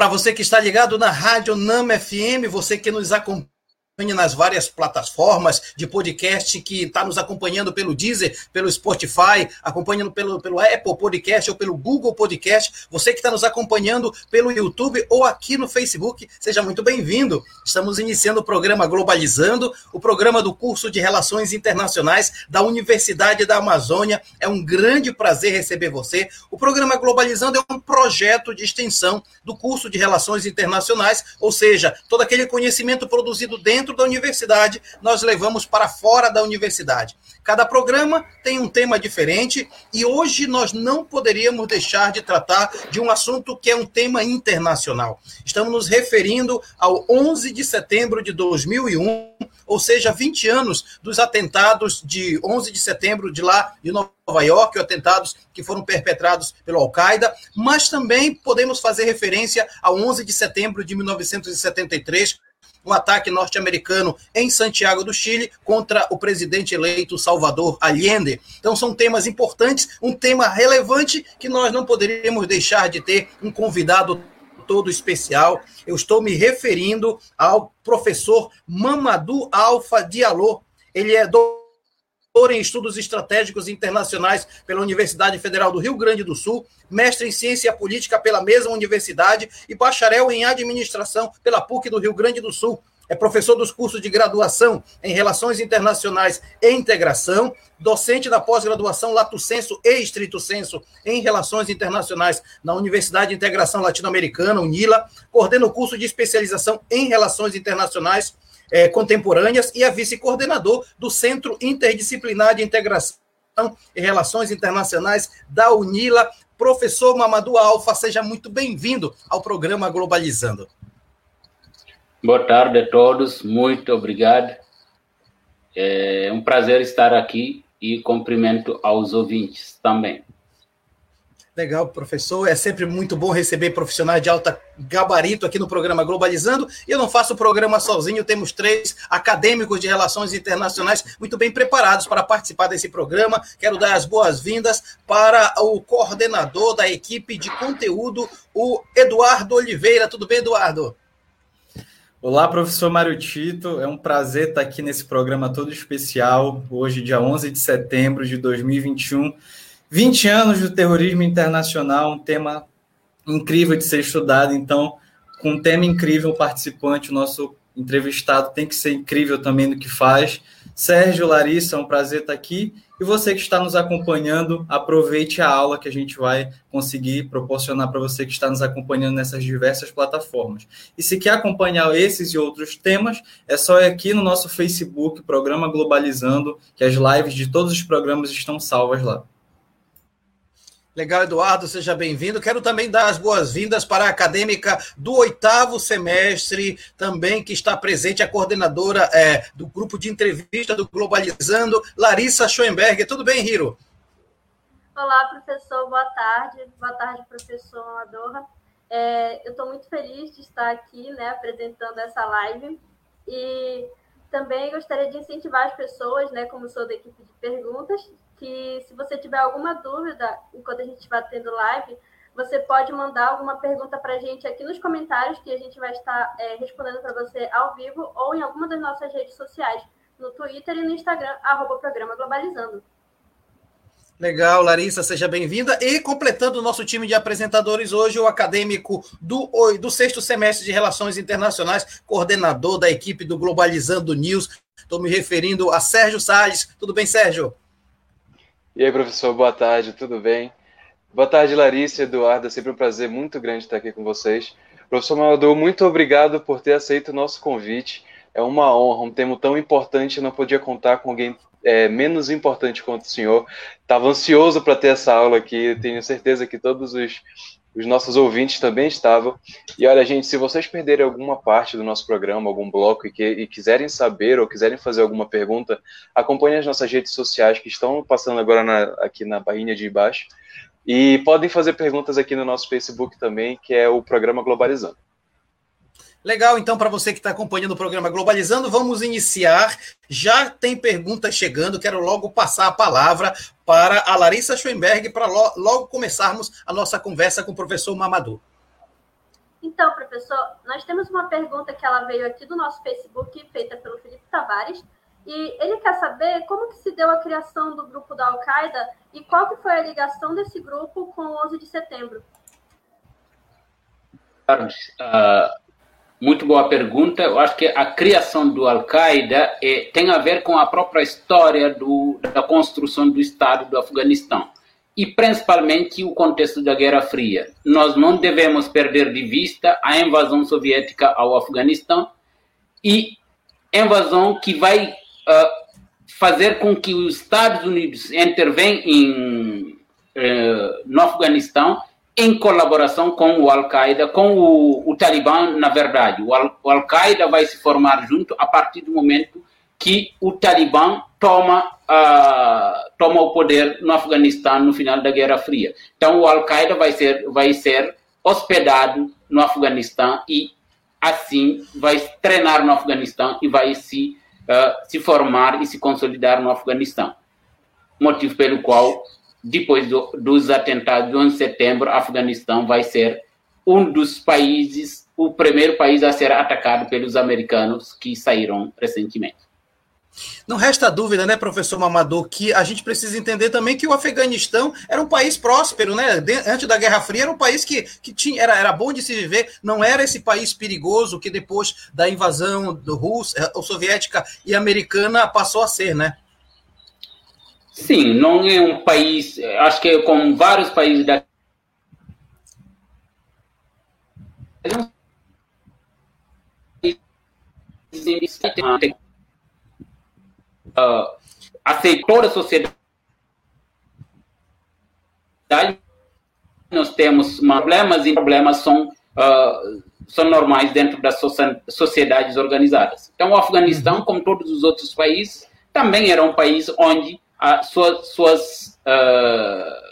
Para você que está ligado na Rádio Nama FM, você que nos acompanha nas várias plataformas de podcast que está nos acompanhando pelo Deezer, pelo Spotify, acompanhando pelo, pelo Apple Podcast ou pelo Google Podcast. Você que está nos acompanhando pelo YouTube ou aqui no Facebook, seja muito bem-vindo. Estamos iniciando o programa Globalizando, o programa do curso de Relações Internacionais da Universidade da Amazônia. É um grande prazer receber você. O programa Globalizando é um projeto de extensão do curso de Relações Internacionais, ou seja, todo aquele conhecimento produzido dentro dentro da universidade, nós levamos para fora da universidade. Cada programa tem um tema diferente e hoje nós não poderíamos deixar de tratar de um assunto que é um tema internacional. Estamos nos referindo ao 11 de setembro de 2001, ou seja, 20 anos dos atentados de 11 de setembro de lá de Nova York, atentados que foram perpetrados pelo Al-Qaeda, mas também podemos fazer referência ao 11 de setembro de 1973, um ataque norte-americano em Santiago do Chile contra o presidente eleito Salvador Allende. Então são temas importantes, um tema relevante que nós não poderíamos deixar de ter um convidado todo especial. Eu estou me referindo ao professor Mamadou Alfa Diallo. Ele é doutor doutor em Estudos Estratégicos Internacionais pela Universidade Federal do Rio Grande do Sul, mestre em Ciência Política pela mesma universidade e bacharel em Administração pela PUC do Rio Grande do Sul. É professor dos cursos de graduação em Relações Internacionais e Integração, docente da pós-graduação Lato Senso e Estrito Senso em Relações Internacionais na Universidade de Integração Latino-Americana, UNILA, coordena o curso de especialização em Relações Internacionais é, contemporâneas e é vice-coordenador do Centro Interdisciplinar de Integração e Relações Internacionais da UNILA. Professor Mamadou Alfa, seja muito bem-vindo ao programa Globalizando. Boa tarde a todos, muito obrigado. É um prazer estar aqui e cumprimento aos ouvintes também. Legal, professor. É sempre muito bom receber profissionais de alta gabarito aqui no programa Globalizando. E eu não faço o programa sozinho, temos três acadêmicos de relações internacionais muito bem preparados para participar desse programa. Quero dar as boas-vindas para o coordenador da equipe de conteúdo, o Eduardo Oliveira. Tudo bem, Eduardo? Olá, professor Mário Tito. É um prazer estar aqui nesse programa todo especial, hoje, dia 11 de setembro de 2021. 20 anos do terrorismo internacional, um tema incrível de ser estudado. Então, com um tema incrível, o participante, o nosso entrevistado tem que ser incrível também no que faz. Sérgio, Larissa, é um prazer estar aqui. E você que está nos acompanhando, aproveite a aula que a gente vai conseguir proporcionar para você que está nos acompanhando nessas diversas plataformas. E se quer acompanhar esses e outros temas, é só ir aqui no nosso Facebook, Programa Globalizando, que as lives de todos os programas estão salvas lá. Legal, Eduardo, seja bem-vindo. Quero também dar as boas-vindas para a acadêmica do oitavo semestre, também que está presente, a coordenadora é, do grupo de entrevista do Globalizando, Larissa Schoenberger. Tudo bem, Hiro? Olá, professor, boa tarde. Boa tarde, professor Amadorra. É, eu estou muito feliz de estar aqui, né, apresentando essa live. E também gostaria de incentivar as pessoas, né, como sou da equipe de perguntas, que se você tiver alguma dúvida enquanto a gente estiver tendo live, você pode mandar alguma pergunta para a gente aqui nos comentários, que a gente vai estar é, respondendo para você ao vivo ou em alguma das nossas redes sociais, no Twitter e no Instagram, arroba Programa Globalizando. Legal, Larissa, seja bem-vinda. E completando o nosso time de apresentadores hoje, o acadêmico do, do sexto semestre de Relações Internacionais, coordenador da equipe do Globalizando News. Estou me referindo a Sérgio Salles. Tudo bem, Sérgio? E aí, professor, boa tarde, tudo bem? Boa tarde, Larissa Eduardo, é sempre um prazer muito grande estar aqui com vocês. Professor Mamadou, muito obrigado por ter aceito o nosso convite. É uma honra, um tema tão importante, não podia contar com alguém é, menos importante quanto o senhor. Estava ansioso para ter essa aula aqui, tenho certeza que todos os os nossos ouvintes também estavam. E olha, gente, se vocês perderem alguma parte do nosso programa, algum bloco e, que, e quiserem saber ou quiserem fazer alguma pergunta, acompanhem as nossas redes sociais que estão passando agora na, aqui na barrinha de baixo. E podem fazer perguntas aqui no nosso Facebook também, que é o programa Globalizando. Legal, então, para você que está acompanhando o programa Globalizando, vamos iniciar. Já tem perguntas chegando, quero logo passar a palavra para a Larissa Schoenberg para logo começarmos a nossa conversa com o professor Mamadou. Então, professor, nós temos uma pergunta que ela veio aqui do nosso Facebook, feita pelo Felipe Tavares, e ele quer saber como que se deu a criação do grupo da Al-Qaeda e qual que foi a ligação desse grupo com o 11 de setembro. Uh, muito boa pergunta. Eu acho que a criação do Al-Qaeda é, tem a ver com a própria história do, da construção do Estado do Afeganistão e principalmente o contexto da Guerra Fria. Nós não devemos perder de vista a invasão soviética ao Afeganistão e invasão que vai uh, fazer com que os Estados Unidos intervenham em, uh, no Afeganistão em colaboração com o Al-Qaeda, com o, o, Talibã, na verdade. O Al-Qaeda vai se formar junto a partir do momento que o Talibã toma, uh, toma o poder no Afeganistão no final da Guerra Fria. Então, o Al-Qaeda vai ser, vai ser hospedado no Afeganistão e, assim, vai treinar no Afeganistão e vai se, uh, se formar e se consolidar no Afeganistão. Motivo pelo qual depois do, dos atentados do 11 de setembro, o Afeganistão vai ser um dos países, o primeiro país a ser atacado pelos americanos que saíram recentemente. Não resta dúvida, né, professor Mamadou, que a gente precisa entender também que o Afeganistão era um país próspero, né? Antes da Guerra Fria era um país que, que tinha, era, era bom de se viver, não era esse país perigoso que depois da invasão do Rússia, eh, soviética e americana passou a ser, né? Sim, não é um país, acho que é como vários países da uh, aceitou a sociedade nós temos problemas e problemas são uh, são normais dentro das sociedades organizadas. Então, o Afeganistão, como todos os outros países, também era um país onde a, suas, suas uh,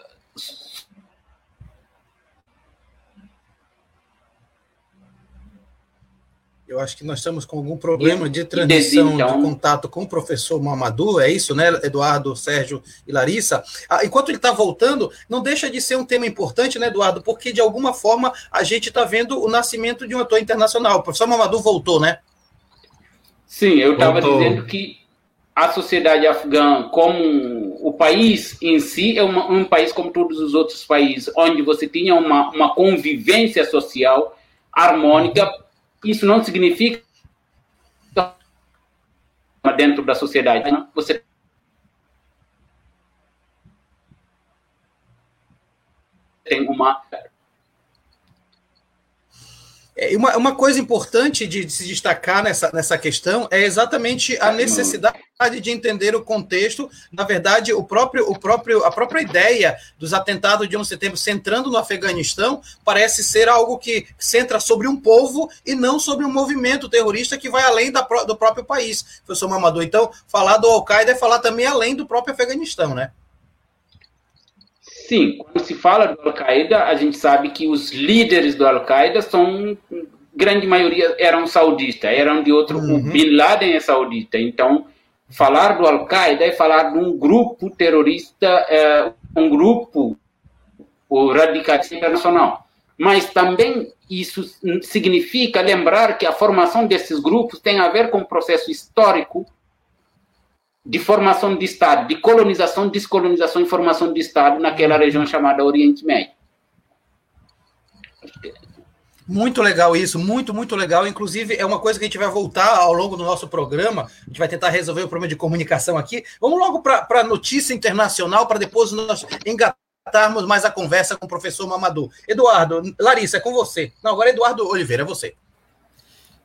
Eu acho que nós estamos com algum problema de transmissão de contato com o professor Mamadou, é isso, né, Eduardo, Sérgio e Larissa? Ah, enquanto ele está voltando, não deixa de ser um tema importante, né, Eduardo? Porque de alguma forma a gente está vendo o nascimento de um ator internacional. O professor Mamadou voltou, né? Sim, eu estava dizendo que a sociedade afegã, como o país em si, é uma, um país como todos os outros países, onde você tinha uma, uma convivência social harmônica. Isso não significa dentro da sociedade. Né? Você tem uma é, uma, uma coisa importante de, de, se destacar nessa, nessa questão é exatamente a necessidade de entender o contexto. Na verdade, o próprio, o próprio, a própria ideia dos atentados de 11 de setembro centrando no Afeganistão parece ser algo que centra sobre um povo e não sobre um movimento terrorista que vai além da, do próprio país, professor Mamadou. Então, falar do Al-Qaeda é falar também além do próprio Afeganistão, né? Sim, quando se fala do Al-Qaeda, a gente sabe que os líderes do Al-Qaeda são, grande maioria, eram saudistas, eram de outro. Uhum. O Bin Laden é saudita. Então, falar do Al-Qaeda é falar de um grupo terrorista, é, um grupo o radicalista internacional. Mas também isso significa lembrar que a formação desses grupos tem a ver com um processo histórico de formação de Estado, de colonização, descolonização e formação de Estado naquela região chamada Oriente Médio. Muito legal isso, muito, muito legal. Inclusive, é uma coisa que a gente vai voltar ao longo do nosso programa. A gente vai tentar resolver o problema de comunicação aqui. Vamos logo para a notícia internacional, para depois nós engatarmos mais a conversa com o professor Mamadou. Eduardo, Larissa, é com você. Não, agora é Eduardo Oliveira, é você.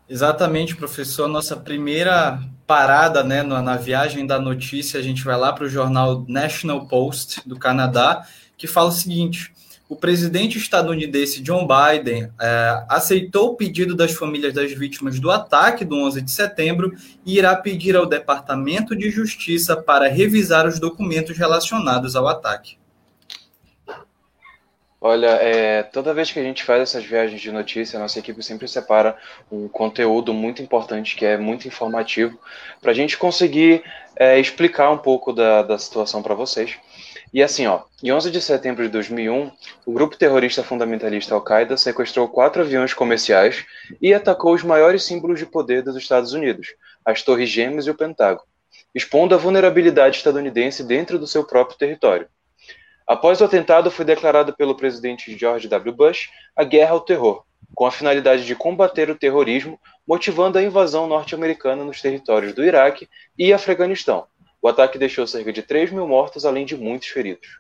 Exatamente, professor. Nossa primeira parada né, na, na viagem da notícia, a gente vai lá para o jornal National Post do Canadá, que fala o seguinte: o presidente estadunidense John Biden é, aceitou o pedido das famílias das vítimas do ataque do 11 de setembro e irá pedir ao Departamento de Justiça para revisar os documentos relacionados ao ataque. Olha, é, toda vez que a gente faz essas viagens de notícia, a nossa equipe sempre separa um conteúdo muito importante, que é muito informativo, para a gente conseguir é, explicar um pouco da, da situação para vocês. E assim, ó, em 11 de setembro de 2001, o grupo terrorista fundamentalista Al-Qaeda sequestrou quatro aviões comerciais e atacou os maiores símbolos de poder dos Estados Unidos, as Torres Gêmeas e o Pentágono, expondo a vulnerabilidade estadunidense dentro do seu próprio território. Após o atentado, foi declarado pelo presidente George W. Bush a guerra ao terror, com a finalidade de combater o terrorismo, motivando a invasão norte-americana nos territórios do Iraque e Afeganistão, o ataque deixou cerca de 3 mil mortos, além de muitos feridos.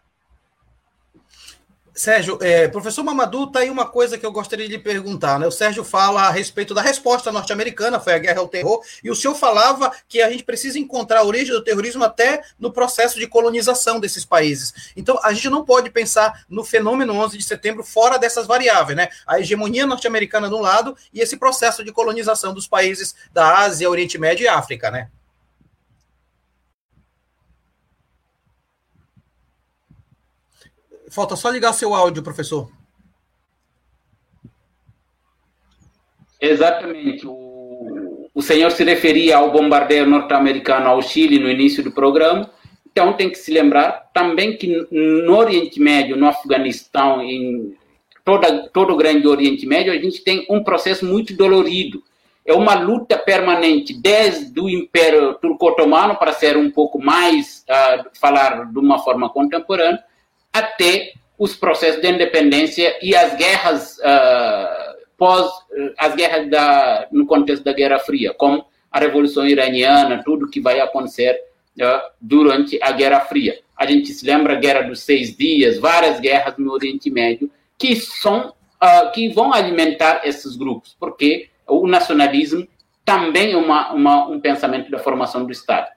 Sérgio, é, professor Mamadou, tá aí uma coisa que eu gostaria de perguntar, né? O Sérgio fala a respeito da resposta norte-americana, foi a guerra ao terror, e o senhor falava que a gente precisa encontrar a origem do terrorismo até no processo de colonização desses países. Então, a gente não pode pensar no fenômeno 11 de setembro fora dessas variáveis, né? A hegemonia norte-americana de um lado e esse processo de colonização dos países da Ásia, Oriente Médio e África, né? Falta só ligar seu áudio, professor. Exatamente. O, o senhor se referia ao bombardeio norte-americano ao Chile no início do programa. Então, tem que se lembrar também que no Oriente Médio, no Afeganistão, em toda, todo o Grande Oriente Médio, a gente tem um processo muito dolorido. É uma luta permanente desde o Império Turco-Otomano, para ser um pouco mais, uh, falar de uma forma contemporânea, até os processos de independência e as guerras uh, pós as guerras da, no contexto da Guerra Fria, como a Revolução Iraniana, tudo que vai acontecer uh, durante a Guerra Fria. A gente se lembra a Guerra dos Seis Dias, várias guerras no Oriente Médio que são uh, que vão alimentar esses grupos, porque o nacionalismo também é uma, uma, um pensamento da formação do Estado.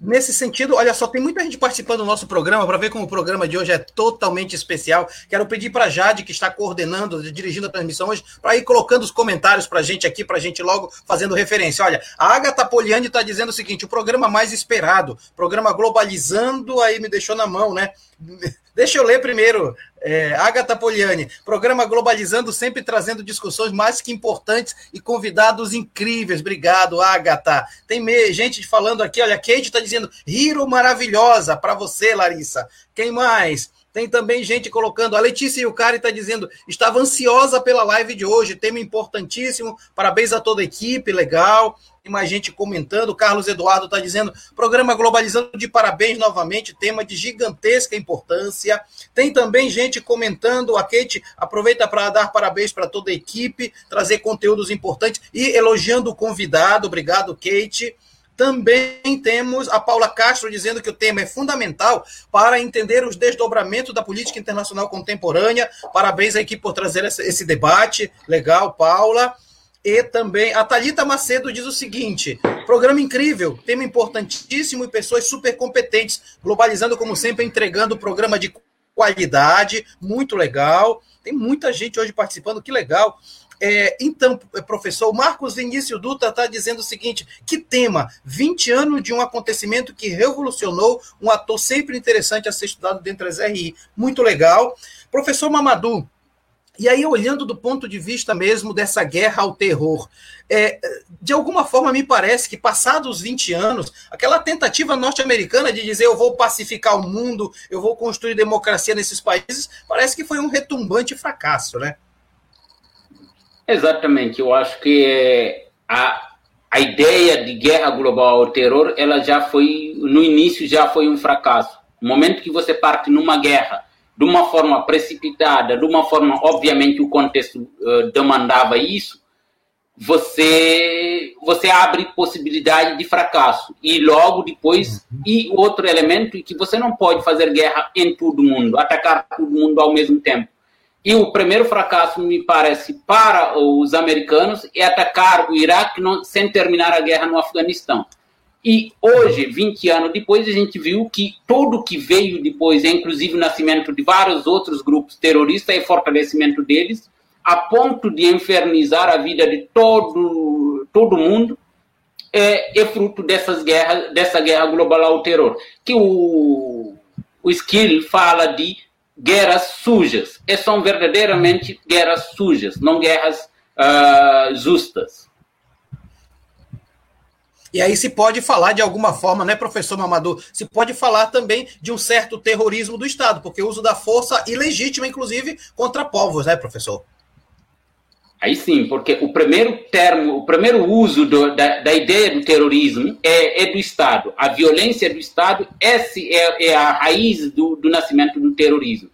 Nesse sentido, olha só, tem muita gente participando do nosso programa para ver como o programa de hoje é totalmente especial. Quero pedir para Jade, que está coordenando, dirigindo a transmissão hoje, para ir colocando os comentários para a gente aqui, para a gente logo fazendo referência. Olha, a Agatha Poliani está dizendo o seguinte: o programa mais esperado, programa globalizando, aí me deixou na mão, né? Deixa eu ler primeiro. É, Agatha Poliani, programa Globalizando, sempre trazendo discussões mais que importantes e convidados incríveis. Obrigado, Agatha. Tem gente falando aqui, olha, Kate está dizendo, Hiro maravilhosa para você, Larissa. Quem mais? Tem também gente colocando. A Letícia Yucari está dizendo: estava ansiosa pela live de hoje, tema importantíssimo. Parabéns a toda a equipe, legal. Tem mais gente comentando. Carlos Eduardo está dizendo: programa Globalizando de parabéns novamente, tema de gigantesca importância. Tem também gente comentando. A Kate aproveita para dar parabéns para toda a equipe, trazer conteúdos importantes e elogiando o convidado. Obrigado, Kate. Também temos a Paula Castro dizendo que o tema é fundamental para entender os desdobramentos da política internacional contemporânea. Parabéns à equipe por trazer esse debate. Legal, Paula. E também a Talita Macedo diz o seguinte: programa incrível, tema importantíssimo e pessoas super competentes, globalizando como sempre, entregando o programa de qualidade, muito legal. Tem muita gente hoje participando, que legal. É, então, professor, Marcos Vinícius Dutra está dizendo o seguinte: que tema? 20 anos de um acontecimento que revolucionou, um ator sempre interessante a ser estudado dentro das RI. Muito legal. Professor Mamadou, e aí, olhando do ponto de vista mesmo dessa guerra ao terror, é, de alguma forma me parece que, passados os 20 anos, aquela tentativa norte-americana de dizer eu vou pacificar o mundo, eu vou construir democracia nesses países, parece que foi um retumbante fracasso, né? Exatamente, eu acho que a, a ideia de guerra global ao terror, ela já foi, no início já foi um fracasso. No momento que você parte numa guerra de uma forma precipitada, de uma forma, obviamente o contexto uh, demandava isso, você você abre possibilidade de fracasso e logo depois e outro elemento é que você não pode fazer guerra em todo mundo, atacar todo mundo ao mesmo tempo. E o primeiro fracasso, me parece, para os americanos é atacar o Iraque não, sem terminar a guerra no Afeganistão. E hoje, 20 anos depois, a gente viu que tudo que veio depois, inclusive o nascimento de vários outros grupos terroristas e fortalecimento deles, a ponto de infernizar a vida de todo, todo mundo, é, é fruto dessas guerras, dessa guerra global ao terror. Que o, o Skill fala de guerras sujas. E são verdadeiramente guerras sujas, não guerras uh, justas. E aí se pode falar de alguma forma, né, professor Mamadou? Se pode falar também de um certo terrorismo do Estado, porque o uso da força ilegítima, inclusive, contra povos, né, professor? Aí sim, porque o primeiro termo, o primeiro uso do, da, da, ideia do terrorismo é, é, do Estado. A violência do Estado esse é, é a raiz do, do, nascimento do terrorismo.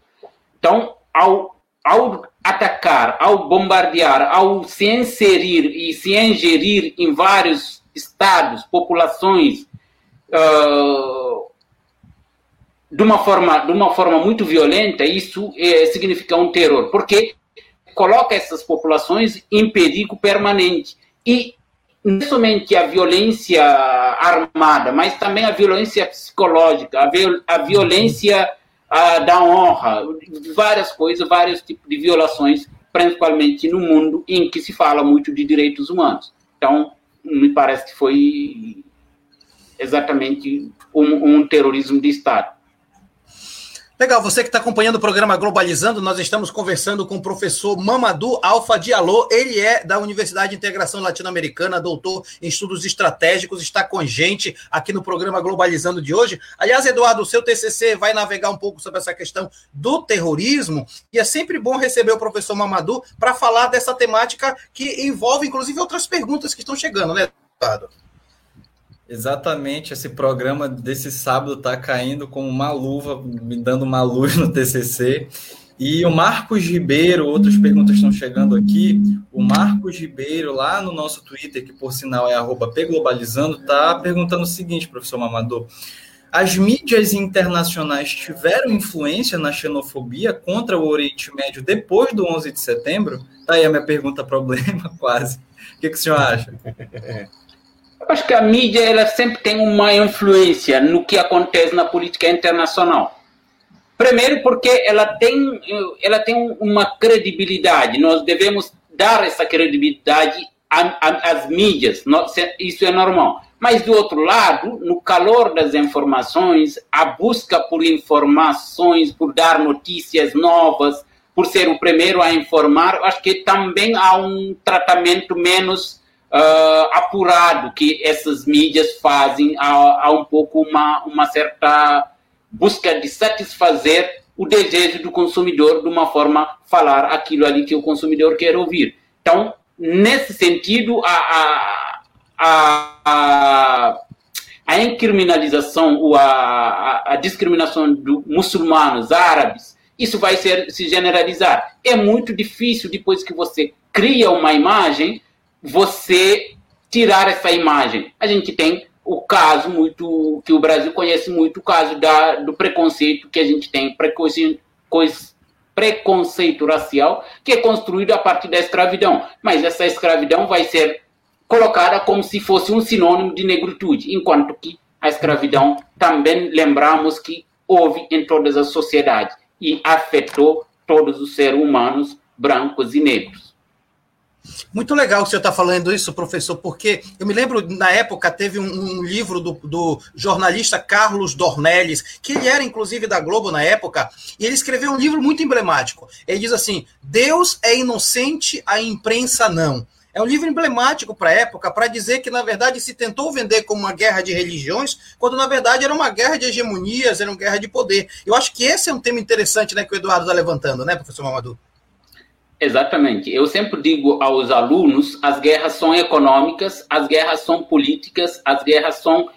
Então, ao, ao atacar, ao bombardear, ao se inserir e se ingerir em vários estados, populações, uh, de, uma forma, de uma forma muito violenta, isso é, significa um terror. Porque coloca essas populações em perigo permanente. E não somente a violência armada, mas também a violência psicológica, a, viol a violência da honra, várias coisas, vários tipos de violações, principalmente no mundo em que se fala muito de direitos humanos. Então, me parece que foi exatamente um, um terrorismo de Estado. Legal, você que está acompanhando o programa Globalizando, nós estamos conversando com o professor Mamadou Alfa Diallo. Ele é da Universidade de Integração Latino-Americana, doutor em estudos estratégicos, está com gente aqui no programa Globalizando de hoje. Aliás, Eduardo, o seu TCC vai navegar um pouco sobre essa questão do terrorismo e é sempre bom receber o professor Mamadou para falar dessa temática que envolve, inclusive, outras perguntas que estão chegando, né, Eduardo? Exatamente, esse programa desse sábado está caindo como uma luva, me dando uma luz no TCC. E o Marcos Ribeiro, outras perguntas estão chegando aqui. O Marcos Ribeiro, lá no nosso Twitter, que por sinal é pglobalizando, está perguntando o seguinte, professor Mamador. As mídias internacionais tiveram influência na xenofobia contra o Oriente Médio depois do 11 de setembro? Tá aí a minha pergunta problema, quase. O que, que o senhor acha? Acho que a mídia ela sempre tem uma influência no que acontece na política internacional. Primeiro, porque ela tem, ela tem uma credibilidade. Nós devemos dar essa credibilidade às mídias. Isso é normal. Mas, do outro lado, no calor das informações, a busca por informações, por dar notícias novas, por ser o primeiro a informar, acho que também há um tratamento menos uh, apurado que essas mídias fazem há, um pouco uma, uma certa busca de satisfazer o desejo do consumidor de uma forma falar aquilo ali que o consumidor quer ouvir. Então, nesse sentido, a, a, a, a incriminalização ou a, a, discriminação dos muçulmanos, árabes, isso vai ser, se generalizar. É muito difícil, depois que você cria uma imagem, você tirar essa imagem. A gente tem o caso muito que o Brasil conhece muito o caso da, do preconceito que a gente tem preconceito, preconceito racial que é construído a partir da escravidão mas essa escravidão vai ser colocada como se fosse um sinônimo de negritude enquanto que a escravidão também lembramos que houve em todas as sociedades e afetou todos os seres humanos brancos e negros muito legal que senhor está falando isso, professor, porque eu me lembro, na época, teve um, um livro do, do, jornalista Carlos Dornelles, que ele era, inclusive, da Globo na época, e ele escreveu um livro muito emblemático. Ele diz assim: Deus é inocente, a imprensa não. É um livro emblemático para a época, para dizer que, na verdade, se tentou vender como uma guerra de religiões, quando, na verdade, era uma guerra de hegemonias, era uma guerra de poder. Eu acho que esse é um tema interessante né, que o Eduardo está levantando, né, professor Mamadou? Exatamente. Eu sempre digo aos alunos: as guerras são econômicas, as guerras são políticas, as guerras são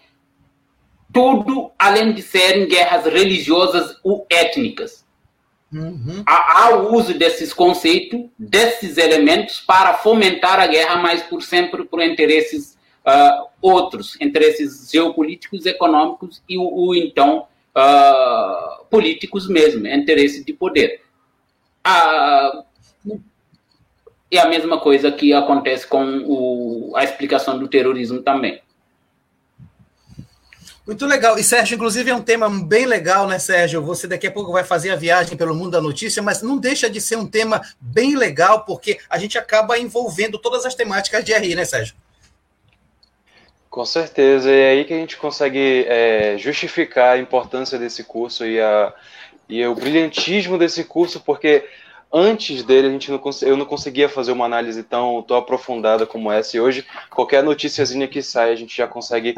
tudo além de serem guerras religiosas ou étnicas. Uhum. Há, há, o uso desses conceitos, desses elementos, para fomentar a guerra, mas por sempre por interesses uh, outros, interesses geopolíticos, econômicos e o, o então uh, políticos mesmo, interesse de poder. Uh, e a mesma coisa que acontece com o, a explicação do terrorismo também. Muito legal. E, Sérgio, inclusive, é um tema bem legal, né, Sérgio? Você daqui a pouco vai fazer a viagem pelo mundo da notícia, mas não deixa de ser um tema bem legal, porque a gente acaba envolvendo todas as temáticas de RI, né, Sérgio? Com certeza. E é aí que a gente consegue é, justificar a importância desse curso e, a, e o brilhantismo desse curso, porque antes dele a gente não eu não conseguia fazer uma análise tão, tão aprofundada como essa. E hoje, qualquer noticiazinha que sai, a gente já consegue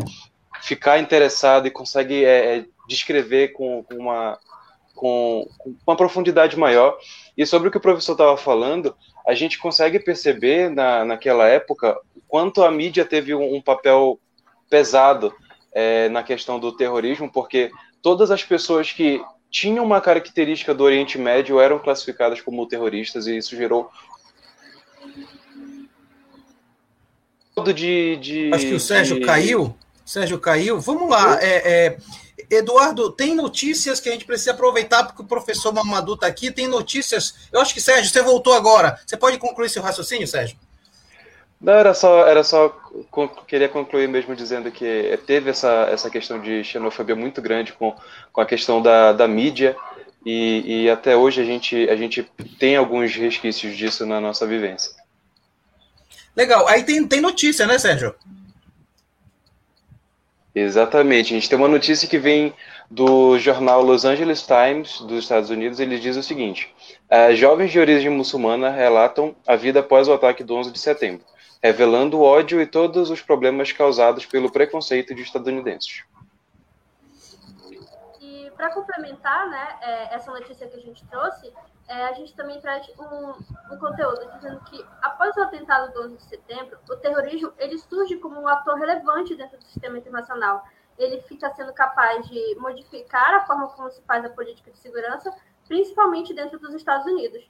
ficar interessado e consegue é, é, descrever com, com, uma, com, com uma profundidade maior. E sobre o que o professor estava falando, a gente consegue perceber na, naquela época quanto a mídia teve um, um papel pesado é, na questão do terrorismo, porque todas as pessoas que tinham uma característica do Oriente Médio eram classificadas como terroristas e isso gerou de, de acho que o Sérgio de... caiu. Sérgio caiu. Vamos lá é, é, Eduardo tem notícias que a gente precisa aproveitar porque o professor Mamadou está aqui tem notícias. Eu acho que Sérgio você voltou agora. Você pode concluir seu raciocínio Sérgio não, era só, era só queria concluir mesmo dizendo que teve essa, essa questão de xenofobia muito grande com, com a questão da, da mídia e, e até hoje a gente, a gente tem alguns resquícios disso na nossa vivência. Legal. Aí tem, tem notícia, né, Sérgio? Exatamente. A gente tem uma notícia que vem do jornal Los Angeles Times dos Estados Unidos. Ele diz o seguinte: uh, jovens de origem muçulmana relatam a vida após o ataque do 11 de setembro revelando o ódio e todos os problemas causados pelo preconceito de estadunidenses. E para complementar né, é, essa notícia que a gente trouxe, é, a gente também traz um, um, conteúdo dizendo que após o atentado do 11 de setembro, o terrorismo ele surge como um ator relevante dentro do sistema internacional. Ele fica sendo capaz de modificar a forma como se faz a política de segurança, principalmente dentro dos Estados Unidos.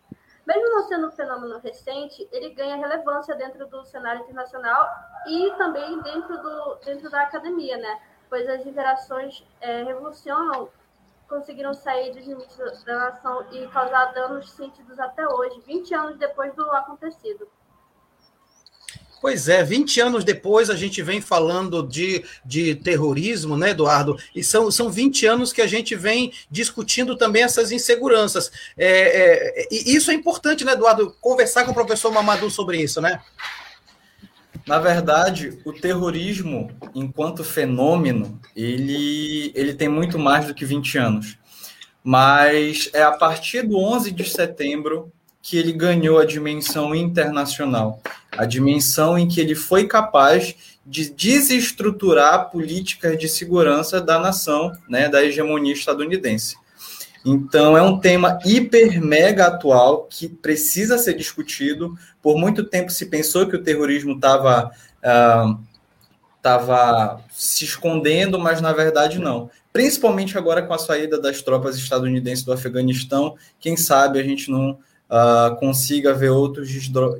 Mesmo não sendo um fenômeno recente, ele ganha relevância dentro do cenário internacional e também dentro, do, dentro da academia, né? Pois as interações é, revolucionam, conseguiram sair dos limites da nação e causar danos sentidos até hoje, 20 anos depois do acontecido. Pois é, 20 anos depois a gente vem falando de, de terrorismo, né, Eduardo? E são, são 20 anos que a gente vem discutindo também essas inseguranças. É, é, e isso é importante, né, Eduardo? Conversar com o professor Mamadou sobre isso, né? Na verdade, o terrorismo, enquanto fenômeno, ele, ele tem muito mais do que 20 anos. Mas é a partir do 11 de setembro que ele ganhou a dimensão internacional, a dimensão em que ele foi capaz de desestruturar políticas de segurança da nação, né, da hegemonia estadunidense. Então é um tema hiper mega atual que precisa ser discutido. Por muito tempo se pensou que o terrorismo estava estava uh, se escondendo, mas na verdade não. Principalmente agora com a saída das tropas estadunidenses do Afeganistão, quem sabe a gente não uh, consiga ver outros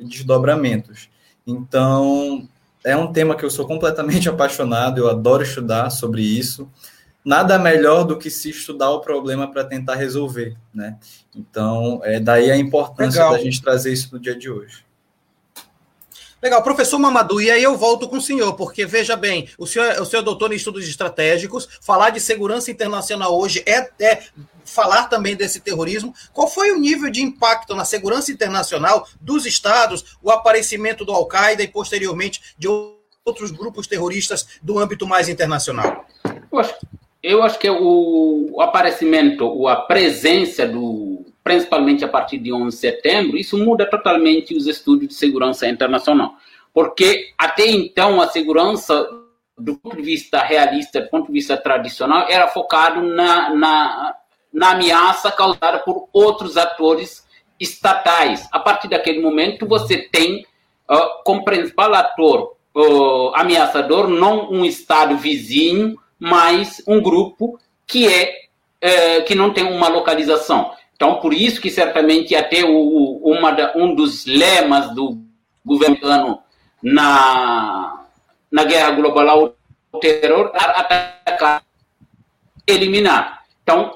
desdobramentos. Então, é um tema que eu sou completamente apaixonado, eu adoro estudar sobre isso. Nada melhor do que se estudar o problema para tentar resolver, né? Então, é daí a importância Legal. da gente trazer isso no dia de hoje. Legal, professor Mamadou, e aí eu volto com o senhor, porque veja bem, o senhor, o senhor é doutor em estudos estratégicos, falar de segurança internacional hoje é, é falar também desse terrorismo. Qual foi o nível de impacto na segurança internacional dos estados, o aparecimento do Al-Qaeda e posteriormente de outros grupos terroristas do âmbito mais internacional? Eu acho, eu acho que o, aparecimento, a presença do principalmente a partir de 11 de setembro, isso muda totalmente os estudos de segurança internacional. Porque até então a segurança, do ponto de vista realista, do ponto de vista tradicional, era focado na, na, na ameaça causada por outros atores estatais. A partir daquele momento, você tem uh, como principal ator uh, ameaçador não um Estado vizinho, mas um grupo que é uh, que não tem uma localização. Então, por isso que certamente até o, uma da, um dos lemas do governo na, na guerra global ao terror atacar, eliminar. Então,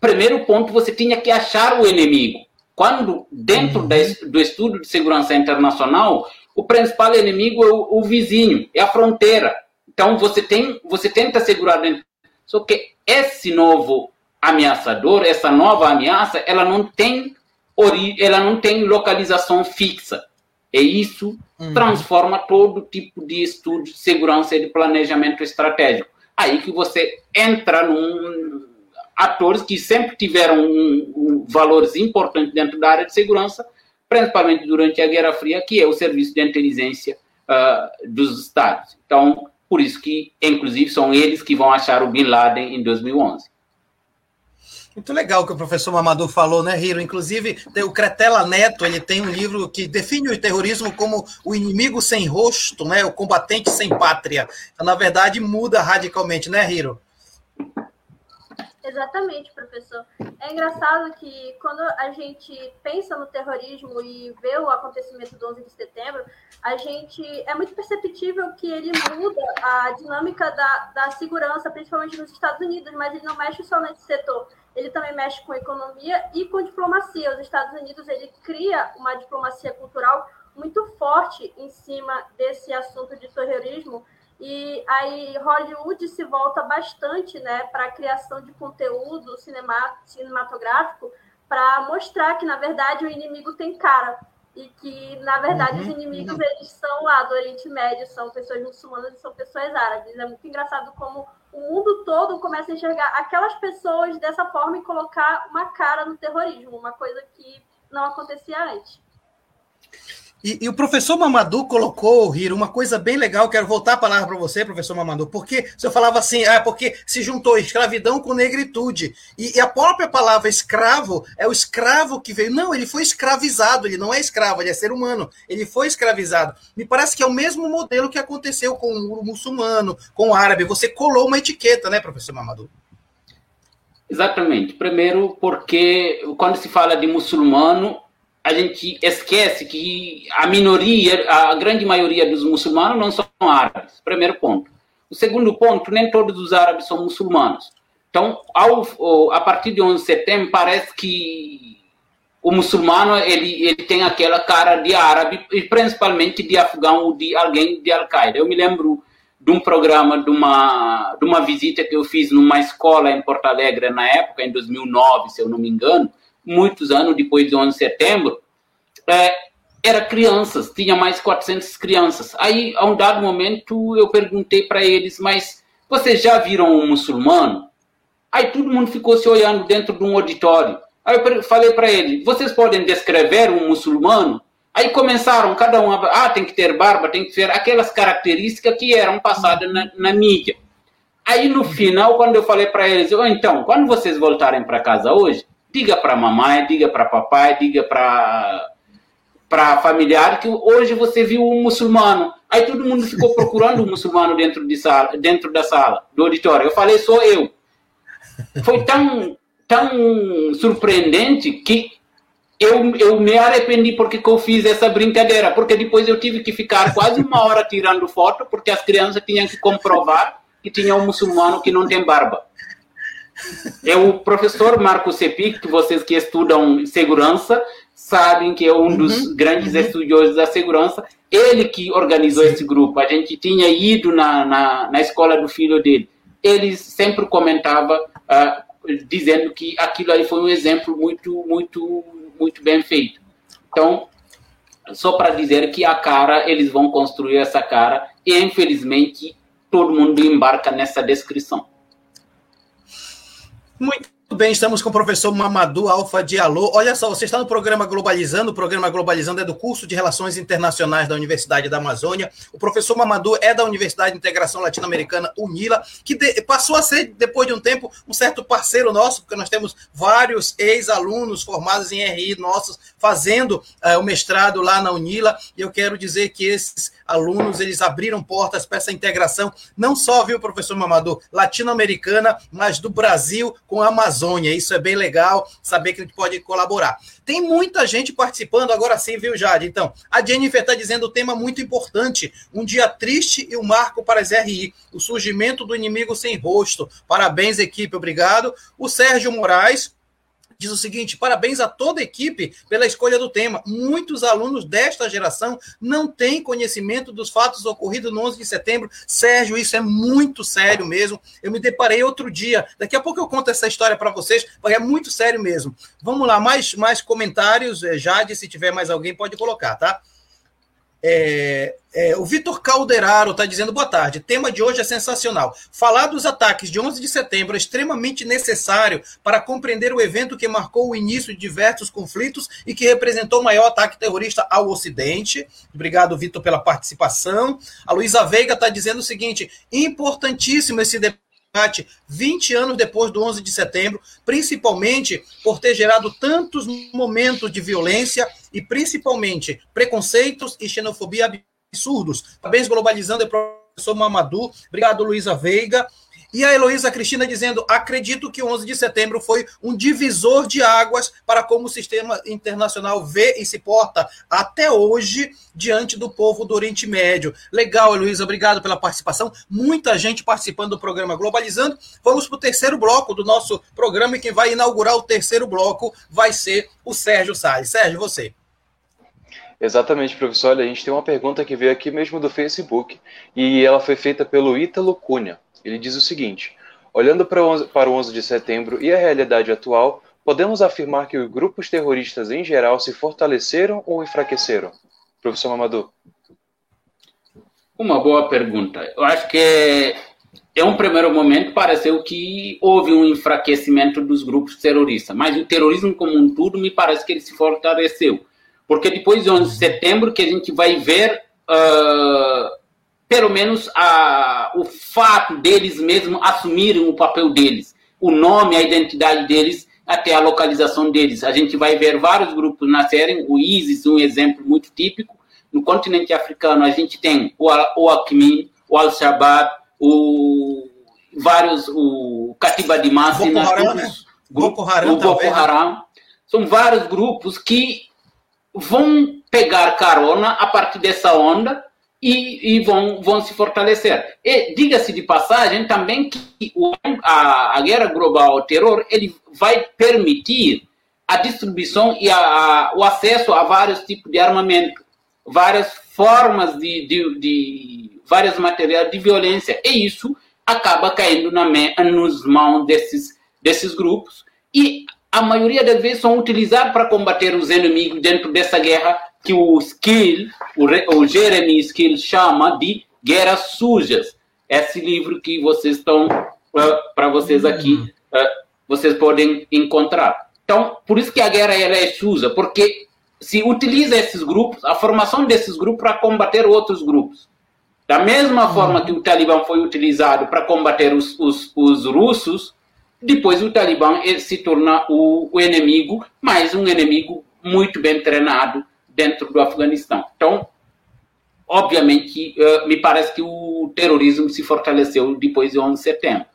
primeiro ponto, você tinha que achar o inimigo. Quando, dentro uhum. do estudo de segurança internacional, o principal inimigo é o, o, vizinho, é a fronteira. Então, você, tem, você tenta segurar dentro. Só que esse novo ameaçador, essa nova ameaça, ela não tem ela não tem localização fixa. E isso uhum. transforma todo tipo de estudo de segurança e de planejamento estratégico. Aí que você entra num atores que sempre tiveram um, um, valores importantes dentro da área de segurança, principalmente durante a Guerra Fria, que é o serviço de inteligência uh, dos Estados. Então, por isso que, inclusive, são eles que vão achar o Bin Laden em 2011. Muito legal o que o professor Mamadou falou, né, Hiro? Inclusive, o Cretela Neto, ele tem um livro que define o terrorismo como o inimigo sem rosto, né, o combatente sem pátria. Então, na verdade, muda radicalmente, né, Hiro? Exatamente, professor. É engraçado que quando a gente pensa no terrorismo e vê o acontecimento do 11 de setembro, a gente é muito perceptível que ele muda a dinâmica da, da segurança, principalmente nos Estados Unidos, mas ele não mexe só nesse setor. Ele também mexe com economia e com diplomacia. Os Estados Unidos ele cria uma diplomacia cultural muito forte em cima desse assunto de terrorismo e aí Hollywood se volta bastante né, para a criação de conteúdo cinema, cinematográfico para mostrar que, na verdade, o inimigo tem cara. E que, na verdade, uhum. os inimigos eles são lá do Oriente Médio, são pessoas muçulmanas e são pessoas árabes. É muito engraçado como o mundo todo começa a enxergar aquelas pessoas dessa forma e colocar uma cara no terrorismo, uma coisa que não acontecia antes. E, e, o professor Mamadou colocou, Hiro, uma coisa bem legal. Quero voltar a palavra para você, professor Mamadou, porque você falava assim, ah, porque se juntou escravidão com negritude. E, e, a própria palavra escravo é o escravo que veio. Não, ele foi escravizado, ele não é escravo, ele é ser humano. Ele foi escravizado. Me parece que é o mesmo modelo que aconteceu com o muçulmano, com o árabe. Você colou uma etiqueta, né, professor Mamadou? Exatamente. Primeiro, porque quando se fala de muçulmano, a gente esquece que a minoria, a grande maioria dos muçulmanos não são árabes. Primeiro ponto. O segundo ponto, nem todos os árabes são muçulmanos. Então, ao, a partir de 11 de setembro, parece que o muçulmano ele, ele tem aquela cara de árabe, e principalmente de afegão ou de alguém de Al-Qaeda. Eu me lembro de um programa, de uma, de uma visita que eu fiz numa escola em Porto Alegre na época, em 2009, se eu não me engano, muitos anos depois de 11 de setembro, é, era crianças, tinha mais 400 crianças. Aí, a um dado momento, eu perguntei para eles, mas vocês já viram um muçulmano? Aí todo mundo ficou se olhando dentro de um auditório. Aí eu falei para eles, vocês podem descrever um muçulmano? Aí começaram, cada um, ah, tem que ter barba, tem que ter aquelas características que eram passadas na, na mídia. Aí no final, quando eu falei para eles, oh, então, quando vocês voltarem para casa hoje, diga para mamãe, diga para papai, diga para para familiar que hoje você viu um muçulmano. Aí todo mundo ficou procurando um muçulmano dentro de sala, dentro da sala, do auditório. Eu falei sou eu. Foi tão tão surpreendente que eu, eu me arrependi porque eu fiz essa brincadeira, porque depois eu tive que ficar quase uma hora tirando foto, porque as crianças tinham que comprovar que tinha um muçulmano que não tem barba. É o professor Marco Sepi, que vocês que estudam segurança sabem que é um dos uhum, grandes uhum. estudiosos da segurança. Ele que organizou Sim. esse grupo. A gente tinha ido na, na, na, escola do filho dele. Ele sempre comentava, uh, dizendo que aquilo ali foi um exemplo muito, muito, muito bem feito. Então, só para dizer que a cara, eles vão construir essa cara, e infelizmente todo mundo embarca nessa descrição. Muito bem, estamos com o professor Mamadou Alfa Diallo. Olha só, você está no programa Globalizando. O programa Globalizando é do curso de Relações Internacionais da Universidade da Amazônia. O professor Mamadou é da Universidade de Integração Latino-Americana, UNILA, que de, passou a ser, depois de um tempo, um certo parceiro nosso, porque nós temos vários ex-alunos formados em RI nossos fazendo uh, o mestrado lá na UNILA. E eu quero dizer que esses alunos, eles abriram portas para essa integração, não só, viu, professor Mamadou, latino-americana, mas do Brasil com a Amazônia. Isso é bem legal, saber que a gente pode colaborar. Tem muita gente participando agora sim, viu, Jade? Então, a Jennifer está dizendo o tema muito importante, um dia triste e um marco para as RI, o surgimento do inimigo sem rosto. Parabéns, equipe, obrigado. O Sérgio Moraes, diz o seguinte: parabéns a toda a equipe pela escolha do tema. Muitos alunos desta geração não têm conhecimento dos fatos ocorridos no 11 de setembro. Sérgio, isso é muito sério mesmo. Eu me deparei outro dia. Daqui a pouco eu conto essa história para vocês, porque é muito sério mesmo. Vamos lá, mais, mais comentários. Eh, Jade, se tiver mais alguém, pode colocar, tá? É, é, o Vitor Calderaro está dizendo boa tarde. Tema de hoje é sensacional. Falar dos ataques de 11 de setembro é extremamente necessário para compreender o evento que marcou o início de diversos conflitos e que representou o maior ataque terrorista ao Ocidente. Obrigado, Vitor, pela participação. A Luísa Veiga está dizendo o seguinte: importantíssimo esse debate 20 anos depois do 11 de setembro, principalmente por ter gerado tantos momentos de violência e principalmente preconceitos e xenofobia absurdos. Parabéns, Globalizando, é professor Mamadou. Obrigado, Luísa Veiga. E a Heloísa Cristina dizendo: acredito que o 11 de setembro foi um divisor de águas para como o sistema internacional vê e se porta até hoje diante do povo do Oriente Médio. Legal, Heloísa, obrigado pela participação. Muita gente participando do programa Globalizando. Vamos para o terceiro bloco do nosso programa e quem vai inaugurar o terceiro bloco vai ser o Sérgio Salles. Sérgio, você. Exatamente, professor. Olha, a gente tem uma pergunta que veio aqui mesmo do Facebook e ela foi feita pelo Ítalo Cunha. Ele diz o seguinte: olhando para o 11 de setembro e a realidade atual, podemos afirmar que os grupos terroristas em geral se fortaleceram ou enfraqueceram? Professor Mamadou. Uma boa pergunta. Eu acho que é um primeiro momento pareceu que houve um enfraquecimento dos grupos terroristas, mas o terrorismo como um todo me parece que ele se fortaleceu, porque depois de 11 de setembro que a gente vai ver uh, pelo menos a, o fato deles mesmo assumirem o papel deles, o nome, a identidade deles, até a localização deles. A gente vai ver vários grupos nascerem, o ISIS, um exemplo muito típico. No continente africano, a gente tem o, o Acmin, o Al-Shabaab, o, vários, o Katiba de Massina, Boko Haram, né? Boko Haram, o Boko Haram. São vários grupos que vão pegar carona a partir dessa onda e, e vão, vão se fortalecer. E diga-se de passagem também que a, a guerra global ao terror ele vai permitir a distribuição e a, a, o acesso a vários tipos de armamento, várias formas de, de, de vários materiais de violência. E isso acaba caindo na, nos mãos desses, desses grupos. E a maioria das vezes são utilizados para combater os inimigos dentro dessa guerra que o Skill, o, o Jeremy Skill chama de Guerras Sujas. Esse livro que vocês estão, uh, para vocês aqui, uh, vocês podem encontrar. Então, por isso que a guerra ela é suja, porque se utiliza esses grupos, a formação desses grupos para combater outros grupos. Da mesma forma que o Talibã foi utilizado para combater os, os, os russos, depois o Talibã se torna o, o inimigo, mas um inimigo muito bem treinado, dentro do Afeganistão. Então, obviamente, uh, me parece que o terrorismo se fortaleceu depois de 11 de setembro.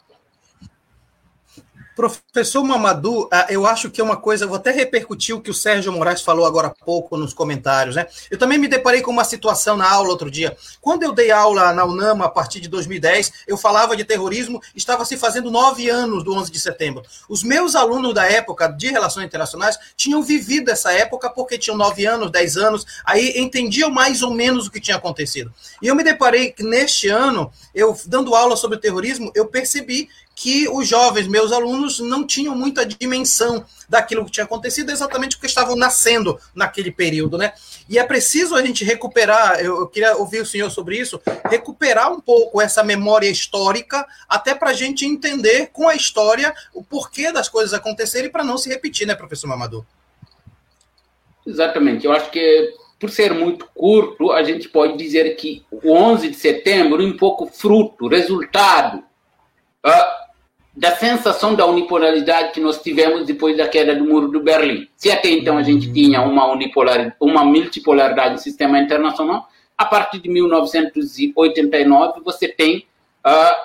Professor Mamadou, ah, eu acho que é uma coisa, vou até repercutir o que o Sérgio Moraes falou agora há pouco nos comentários, né? Eu também me deparei com uma situação na aula outro dia. Quando eu dei aula na UNAMA a partir de 2010, eu falava de terrorismo, estava se fazendo nove anos do 11 de setembro. Os meus alunos da época de relações internacionais tinham vivido essa época porque tinham nove anos, dez anos, aí entendiam mais ou menos o que tinha acontecido. E eu me deparei que neste ano, eu dando aula sobre terrorismo, eu percebi que os jovens, meus alunos, não tinham muita dimensão daquilo que tinha acontecido, exatamente porque estavam nascendo naquele período, né? E é preciso a gente recuperar, eu, queria ouvir o senhor sobre isso, recuperar um pouco essa memória histórica, até para a gente entender com a história o porquê das coisas acontecerem para não se repetir, né, professor Mamadou? Exatamente. Eu acho que por ser muito curto, a gente pode dizer que o 11 de setembro, um pouco fruto, resultado uh, da sensação da unipolaridade que nós tivemos depois da queda do muro do Berlim. Se até então a gente tinha uma unipolar, uma multipolaridade no sistema internacional, a partir de 1989 você tem uh,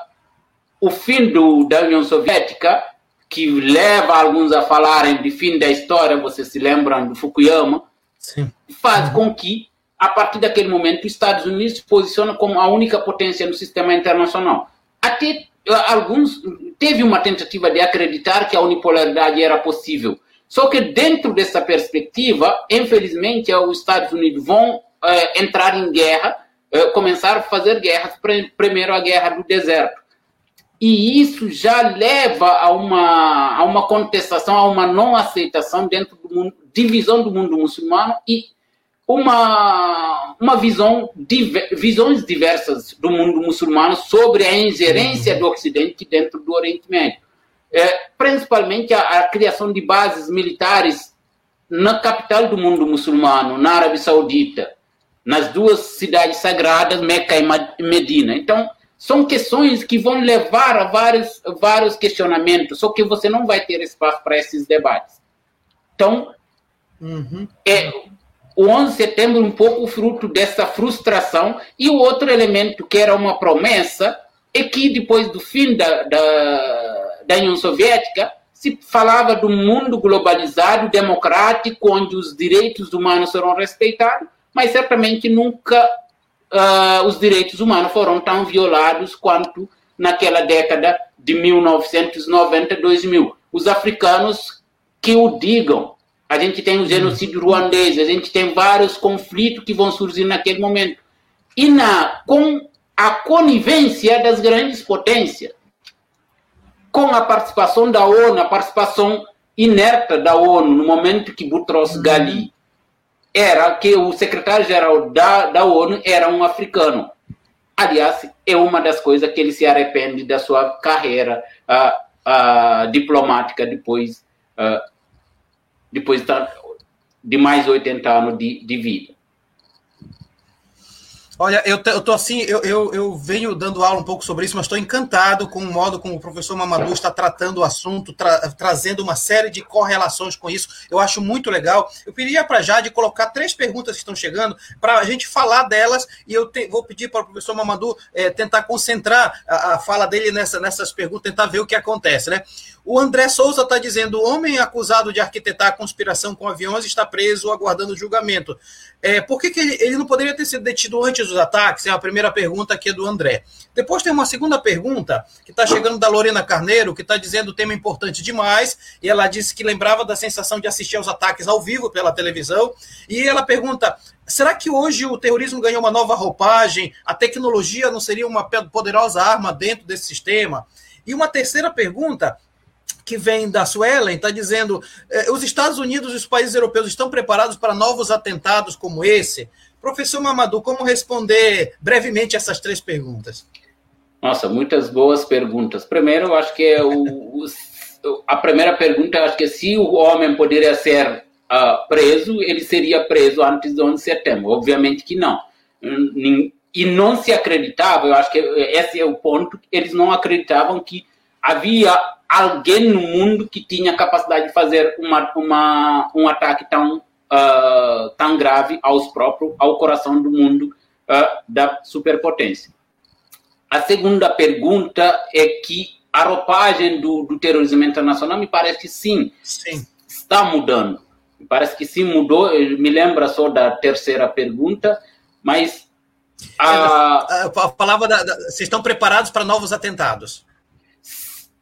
o fim do, da União Soviética, que leva alguns a falarem de fim da história, vocês se lembram do Fukuyama, Sim. faz com que, a partir daquele momento, os Estados Unidos se posicionam como a única potência no sistema internacional. Até alguns teve uma tentativa de acreditar que a unipolaridade era possível. Só que dentro dessa perspectiva, infelizmente, os Estados Unidos vão é, entrar em guerra, é, começar a fazer guerras, primeiro a guerra do deserto. E isso já leva a uma, a uma contestação, a uma não aceitação dentro do mundo, divisão do mundo muçulmano e uma, uma visão, visões diversas do mundo muçulmano sobre a ingerência do Ocidente dentro do Oriente Médio. É, principalmente a, a, criação de bases militares na capital do mundo muçulmano, na Arábia Saudita, nas duas cidades sagradas, Meca e Medina. Então, são questões que vão levar a vários, vários questionamentos, só que você não vai ter espaço para esses debates. Então, uhum. é, o 11 de setembro um pouco fruto dessa frustração e o outro elemento que era uma promessa é que depois do fim da, da, da União Soviética se falava do mundo globalizado, democrático, onde os direitos humanos serão respeitados, mas certamente nunca uh, os direitos humanos foram tão violados quanto naquela década de 1990, 2000. Os africanos que o digam, a gente tem o genocídio ruandês, a gente tem vários conflitos que vão surgir naquele momento. E na, com a conivência das grandes potências, com a participação da ONU, a participação inerta da ONU, no momento que Boutros Ghali era que o secretário-geral da, da ONU era um africano. Aliás, é uma das coisas que ele se arrepende da sua carreira uh, uh, diplomática depois uh, depois de mais 80 anos de, de vida. Olha, eu, eu tô assim, eu, eu, eu, venho dando aula um pouco sobre isso, mas estou encantado com o modo como o professor Mamadou está tratando o assunto, tra, trazendo uma série de correlações com isso. Eu acho muito legal. Eu pediria para Jade colocar três perguntas que estão chegando para a gente falar delas e eu te, vou pedir para o professor Mamadou é, tentar concentrar a, a, fala dele nessa, nessas perguntas, tentar ver o que acontece, né? O André Souza está dizendo: o homem acusado de arquitetar a conspiração com aviões está preso aguardando julgamento. É, por que, que ele, ele, não poderia ter sido detido antes dos ataques? É a primeira pergunta aqui do André. Depois tem uma segunda pergunta que está chegando da Lorena Carneiro, que está dizendo o tema importante demais. E ela disse que lembrava da sensação de assistir aos ataques ao vivo pela televisão. E ela pergunta: será que hoje o terrorismo ganhou uma nova roupagem? A tecnologia não seria uma poderosa arma dentro desse sistema? E uma terceira pergunta que vem da Suelen está dizendo: eh, os Estados Unidos e os países europeus estão preparados para novos atentados como esse? Professor Mamadou, como responder brevemente essas três perguntas? Nossa, muitas boas perguntas. Primeiro, eu acho que é o, a primeira pergunta, acho que se o homem poderia ser uh, preso, ele seria preso antes do 11 de setembro. Obviamente que não. E não se acreditava, eu acho que esse é o ponto, eles não acreditavam que havia alguém no mundo que tinha capacidade de fazer uma, uma, um ataque tão, uh, tão grave aos próprios, ao coração do mundo uh, da superpotência. A segunda pergunta é que a roupagem do, do terrorismo internacional me parece que sim, sim, está mudando. Me parece que sim mudou. Me lembra só da terceira pergunta, mas a, é, a palavra da, da, vocês estão preparados para novos atentados?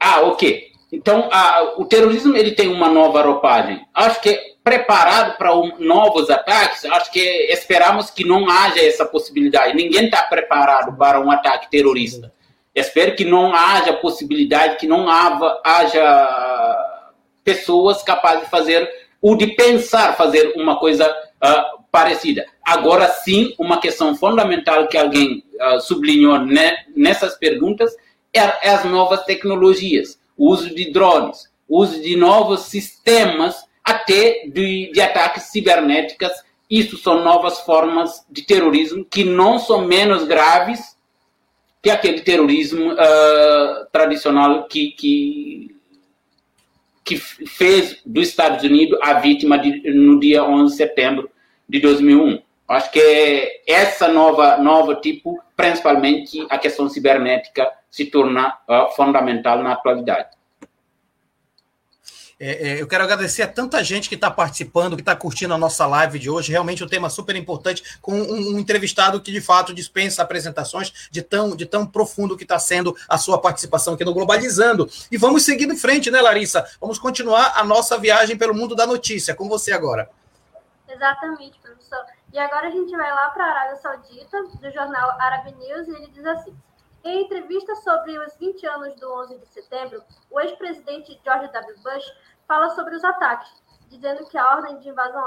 Ah, ok. Então, a, o terrorismo ele tem uma nova roupagem. Acho que preparado para um, novos ataques, acho que esperamos que não haja essa possibilidade. Ninguém está preparado para um ataque terrorista. Espero que não haja possibilidade, que não haja, haja pessoas capazes de fazer ou de pensar fazer uma coisa uh, parecida. Agora sim, uma questão fundamental que alguém uh, sublinhou né, nessas perguntas é, é as novas tecnologias, o uso de drones, o uso de novos sistemas, até de, de ataques cibernéticos. Isso são novas formas de terrorismo que não são menos graves que aquele terrorismo uh, tradicional que, que, que fez dos Estados Unidos a vítima de, no dia 11 de setembro de 2001. Acho que essa nova, nova tipo, principalmente a questão cibernética, se torna uh, fundamental na atualidade. É, é, eu quero agradecer a tanta gente que está participando, que está curtindo a nossa live de hoje. Realmente um tema super importante, com um, um entrevistado que de fato dispensa apresentações de tão, de tão profundo que está sendo a sua participação aqui no Globalizando. E vamos seguir em frente, né, Larissa? Vamos continuar a nossa viagem pelo mundo da notícia. Com você agora. Exatamente. E agora a gente vai lá para a Arábia Saudita, do jornal Arab News, e ele diz assim. Em entrevista sobre os 20 anos do 11 de setembro, o ex-presidente George W. Bush fala sobre os ataques. dizendo que a ordem de invasão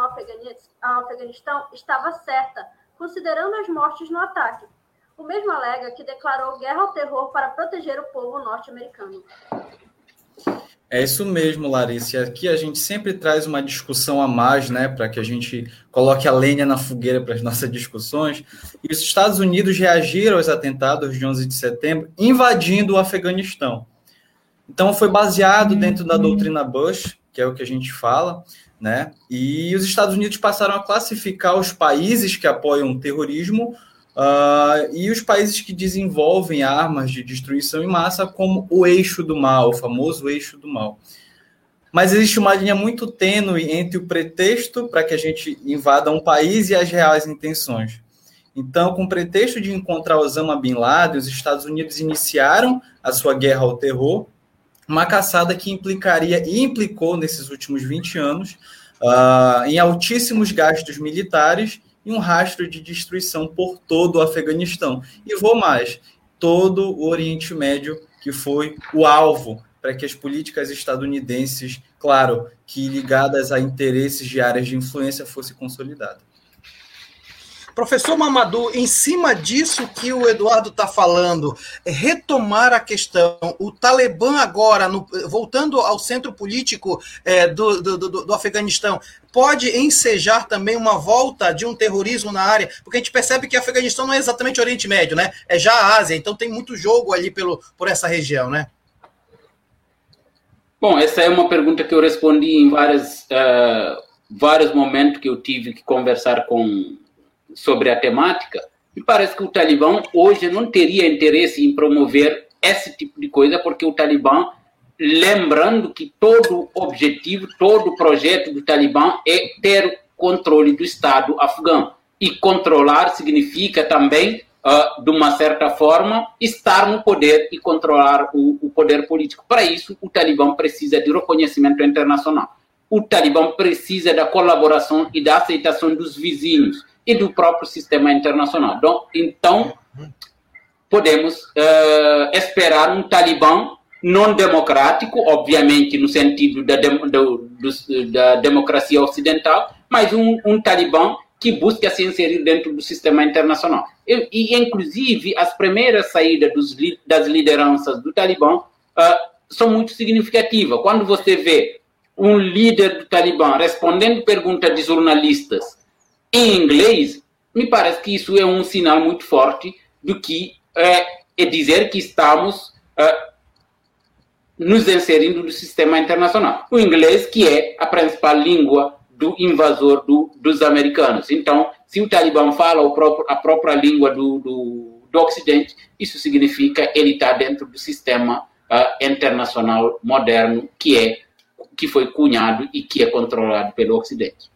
ao Afeganistão estava certa, considerando as mortes no ataque. O mesmo alega que declarou guerra ao terror para proteger o povo norte-americano. É isso mesmo, Larissa. Aqui a gente sempre traz uma discussão a mais, né, para que a gente coloque a lenha na fogueira para as nossas discussões. E os Estados Unidos reagiram aos atentados de 11 de setembro, invadindo o Afeganistão. Então, foi baseado dentro da doutrina Bush, que é o que a gente fala, né? E os Estados Unidos passaram a classificar os países que apoiam o terrorismo Uh, e os países que desenvolvem armas de destruição em massa como o eixo do mal, o famoso eixo do mal. Mas existe uma linha muito tênue entre o pretexto para que a gente invada um país e as reais intenções. Então, com o pretexto de encontrar Osama Bin Laden, os Estados Unidos iniciaram a sua guerra ao terror, uma caçada que implicaria e implicou nesses últimos 20 anos uh, em altíssimos gastos militares e um rastro de destruição por todo o Afeganistão. E vou mais, todo o Oriente Médio, que foi o alvo para que as políticas estadunidenses, claro, que ligadas a interesses de áreas de influência, fossem consolidadas. Professor Mamadou, em cima disso que o Eduardo está falando, é retomar a questão, o Talibã agora, no, voltando ao centro político é, do, do, do, do Afeganistão, pode ensejar também uma volta de um terrorismo na área, porque a gente percebe que o Afeganistão não é exatamente Oriente Médio, né? É já a Ásia, então tem muito jogo ali pelo, por essa região, né? Bom, essa é uma pergunta que eu respondi em várias, uh, vários momentos que eu tive que conversar com sobre a temática, me parece que o Talibã hoje não teria interesse em promover esse tipo de coisa, porque o Talibã, lembrando que todo objetivo, todo projeto do Talibã é ter controle do Estado afegão. E controlar significa também, uh, de uma certa forma, estar no poder e controlar o, o poder político. Para isso, o Talibã precisa de reconhecimento internacional. O Talibã precisa da colaboração e da aceitação dos vizinhos e do próprio sistema internacional. Então, podemos uh, esperar um Talibã não democrático, obviamente no sentido da, do, do, da democracia ocidental, mas um, um Talibã que busca se inserir dentro do sistema internacional. E, e inclusive, as primeiras saídas dos, das lideranças do Talibã uh, são muito significativas. Quando você vê um líder do Talibã respondendo perguntas de jornalistas em inglês, me parece que isso é um sinal muito forte do que é, é dizer que estamos é, nos inserindo no sistema internacional. O inglês, que é a principal língua do invasor do, dos americanos. Então, se o Talibã fala próprio, a própria língua do, do, do, Ocidente, isso significa ele está dentro do sistema uh, internacional moderno que é que foi cunhado e que é controlado pelo Ocidente.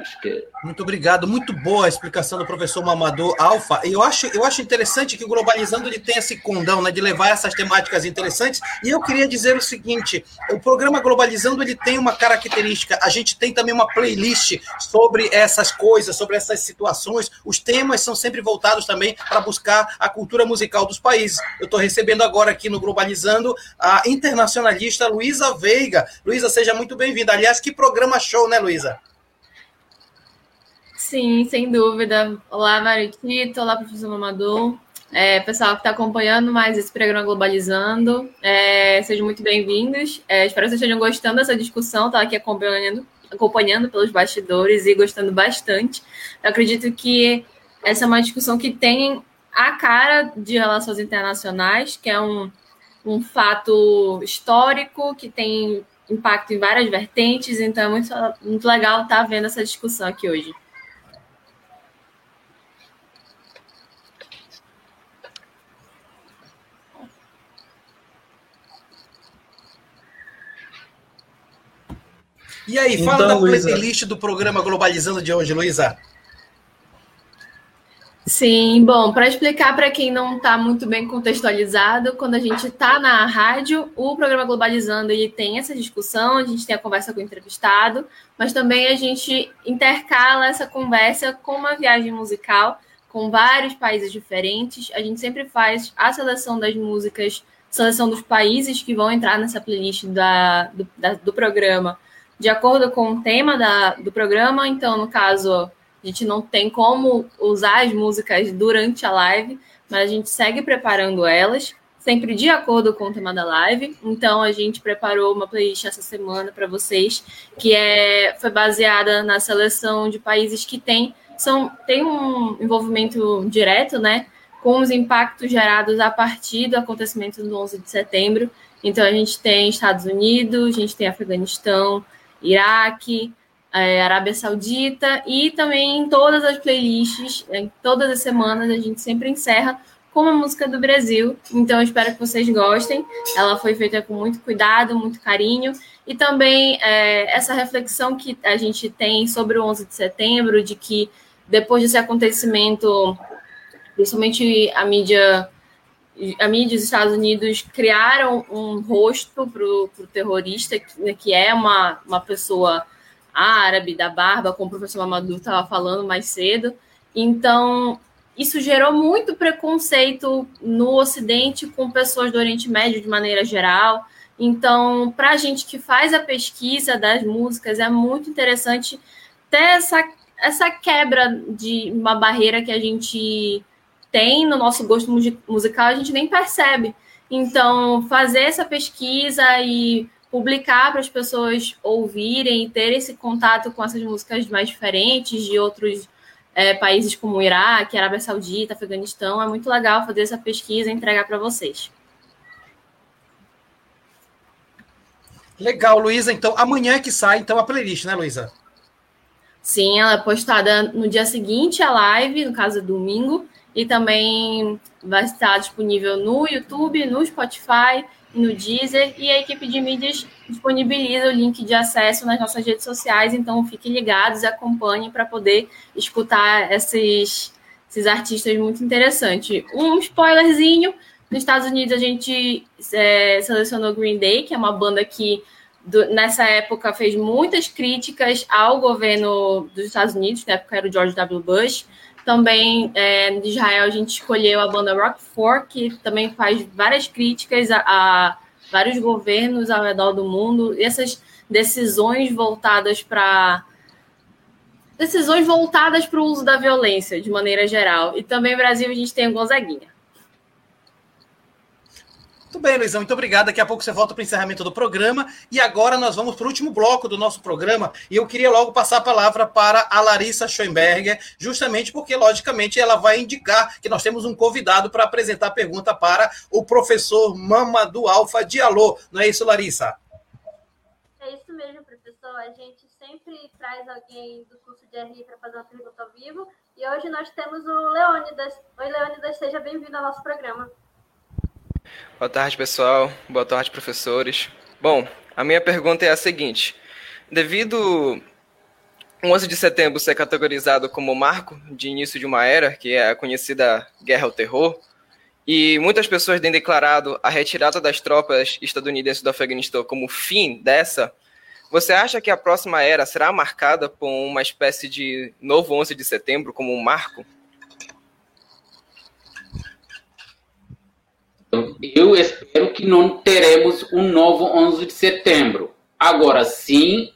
Acho que... Muito obrigado, muito boa a explicação do professor Mamador Alfa. Eu acho, eu acho interessante que o Globalizando ele tem esse condão né, de levar essas temáticas interessantes. E eu queria dizer o seguinte: o programa Globalizando ele tem uma característica. A gente tem também uma playlist sobre essas coisas, sobre essas situações. Os temas são sempre voltados também para buscar a cultura musical dos países. Eu estou recebendo agora aqui no Globalizando a internacionalista Luísa Veiga. Luísa, seja muito bem-vinda. Aliás, que programa show, né, Luísa? Sim, sem dúvida. Olá, Maritito. Olá, professor Mamadou. É, pessoal que está acompanhando mais esse programa Globalizando, é, sejam muito bem-vindos. É, espero que vocês estejam gostando dessa discussão. Estava aqui acompanhando, acompanhando pelos bastidores e gostando bastante. Eu acredito que essa é uma discussão que tem a cara de relações internacionais, que é um, um fato histórico que tem impacto em várias vertentes. Então, é muito, muito legal estar vendo essa discussão aqui hoje. E aí, fala então, da Luiza... playlist do programa Globalizando de hoje, Luísa. Sim, bom, para explicar para quem não está muito bem contextualizado, quando a gente está na rádio, o programa Globalizando ele tem essa discussão, a gente tem a conversa com o entrevistado, mas também a gente intercala essa conversa com uma viagem musical com vários países diferentes. A gente sempre faz a seleção das músicas seleção dos países que vão entrar nessa playlist da, do, da, do programa de acordo com o tema da, do programa. Então, no caso, a gente não tem como usar as músicas durante a live, mas a gente segue preparando elas, sempre de acordo com o tema da live. Então, a gente preparou uma playlist essa semana para vocês, que é, foi baseada na seleção de países que têm são, tem um envolvimento direto, né? com os impactos gerados a partir do acontecimento do 11 de setembro. Então, a gente tem Estados Unidos, a gente tem Afeganistão, Iraque, é, Arábia Saudita e também em todas as playlists, em todas as semanas, a gente sempre encerra com uma música do Brasil. Então, espero que vocês gostem. Ela foi feita com muito cuidado, muito carinho. E também é, essa reflexão que a gente tem sobre o 11 de setembro, de que depois desse acontecimento principalmente a mídia a mídia dos Estados Unidos criaram um rosto para o terrorista, que, né, que, é uma, uma pessoa árabe, da barba, como o professor Mamadou estava falando mais cedo. Então, isso gerou muito preconceito no Ocidente com pessoas do Oriente Médio de maneira geral. Então, para a gente que faz a pesquisa das músicas, é muito interessante ter essa, essa quebra de uma barreira que a gente tem no nosso gosto musical, a gente nem percebe. Então, fazer essa pesquisa e publicar para as pessoas ouvirem e ter esse contato com essas músicas mais diferentes de outros é, países como o Iraque, Arábia Saudita, Afeganistão, é muito legal fazer essa pesquisa e entregar para vocês. Legal, Luísa. Então, amanhã é que sai então a playlist, né, Luísa? Sim, ela é postada no dia seguinte à live, no caso, domingo e também vai estar disponível no YouTube, no Spotify, no Deezer. E a equipe de mídias disponibiliza o link de acesso nas nossas redes sociais, então fiquem ligados e acompanhem para poder escutar esses, esses artistas muito interessantes. Um spoilerzinho, nos Estados Unidos a gente é, selecionou Green Day, que é uma banda que do, nessa época fez muitas críticas ao governo dos Estados Unidos, na época era o George W. Bush, também é, de Israel a gente escolheu a banda Rock For, que também faz várias críticas a, a vários governos ao redor do mundo. E essas decisões voltadas para decisões voltadas para o uso da violência de maneira geral. E também no Brasil a gente tem o Gonzaguinha. Muito bem, Luizão, muito obrigado. Daqui a pouco você volta para o encerramento do programa. E agora nós vamos para o último bloco do nosso programa. E eu queria logo passar a palavra para a Larissa Schoenberger, justamente porque, logicamente, ela vai indicar que nós temos um convidado para apresentar a pergunta para o professor Mama do Alfa Dialô. Não é isso, Larissa? É isso mesmo, professor. A gente sempre traz alguém do curso de RI para fazer uma pergunta ao vivo. E hoje nós temos o Leônidas. Oi, Leônidas, seja bem-vindo ao nosso programa. Boa tarde, pessoal. Boa tarde, professores. Bom, a minha pergunta é a seguinte: devido o 11 de setembro ser categorizado como marco de início de uma era, que é a conhecida Guerra ao Terror, e muitas pessoas têm declarado a retirada das tropas estadunidenses do Afeganistão como fim dessa, você acha que a próxima era será marcada por uma espécie de novo 11 de setembro como um marco? Eu espero que não teremos um novo 11 de setembro. Agora, sim,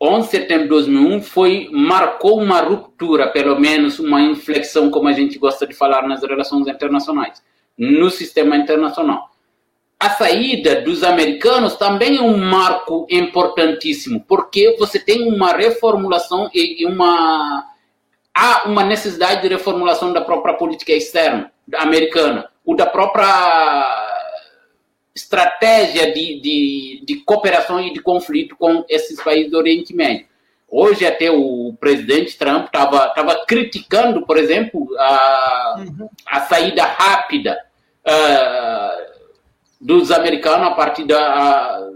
11 de setembro de 2001 foi, marcou uma ruptura, pelo menos uma inflexão, como a gente gosta de falar nas relações internacionais, no sistema internacional. A saída dos americanos também é um marco importantíssimo, porque você tem uma reformulação e uma há uma necessidade de reformulação da própria política externa americana o da própria estratégia de, de, de cooperação e de conflito com esses países do Oriente Médio. Hoje até o presidente Trump estava criticando, por exemplo, a, uhum. a saída rápida uh, dos americanos a partir da,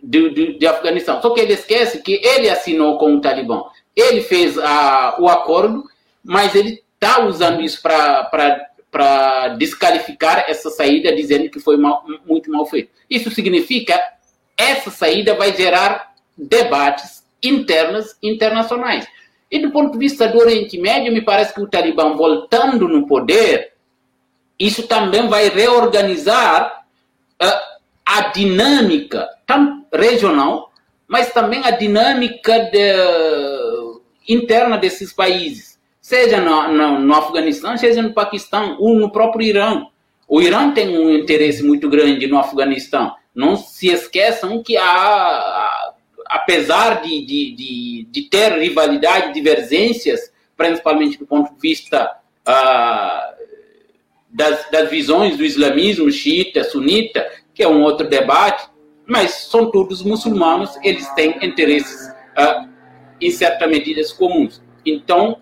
de, de, de, Afeganistão. Só que ele esquece que ele assinou com o Talibã. Ele fez uh, o acordo, mas ele está usando isso para para descalificar essa saída, dizendo que foi mal, muito mal feito. Isso significa essa saída vai gerar debates internos internacionais. E do ponto de vista do Oriente Médio, me parece que o Talibã voltando no poder isso também vai reorganizar uh, a dinâmica tanto regional, mas também a dinâmica de, interna desses países, seja no, no, no Afeganistão, seja no Paquistão ou no próprio Irã. O Irã tem um interesse muito grande no Afeganistão. Não se esqueçam que há, apesar de, de, de, de ter rivalidade, divergências, principalmente do ponto de vista uh, das, das visões do islamismo xiita, sunita, que é um outro debate, mas são todos muçulmanos, eles têm interesses, uh, em certa medida, comuns. Então,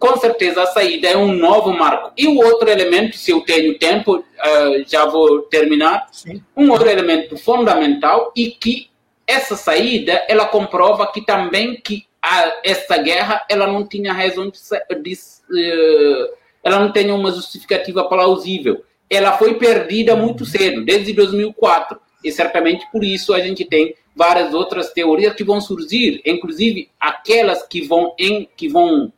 com certeza a saída é um novo marco. E o outro elemento, se eu tenho tempo, uh, já vou terminar, Sim. um outro elemento fundamental e que essa saída, ela comprova que também que a, essa guerra, ela não tinha razão de, de uh, ela não tem uma justificativa plausível. Ela foi perdida muito cedo, desde 2004. E certamente por isso a gente tem várias outras teorias que vão surgir, inclusive aquelas que vão, em, que vão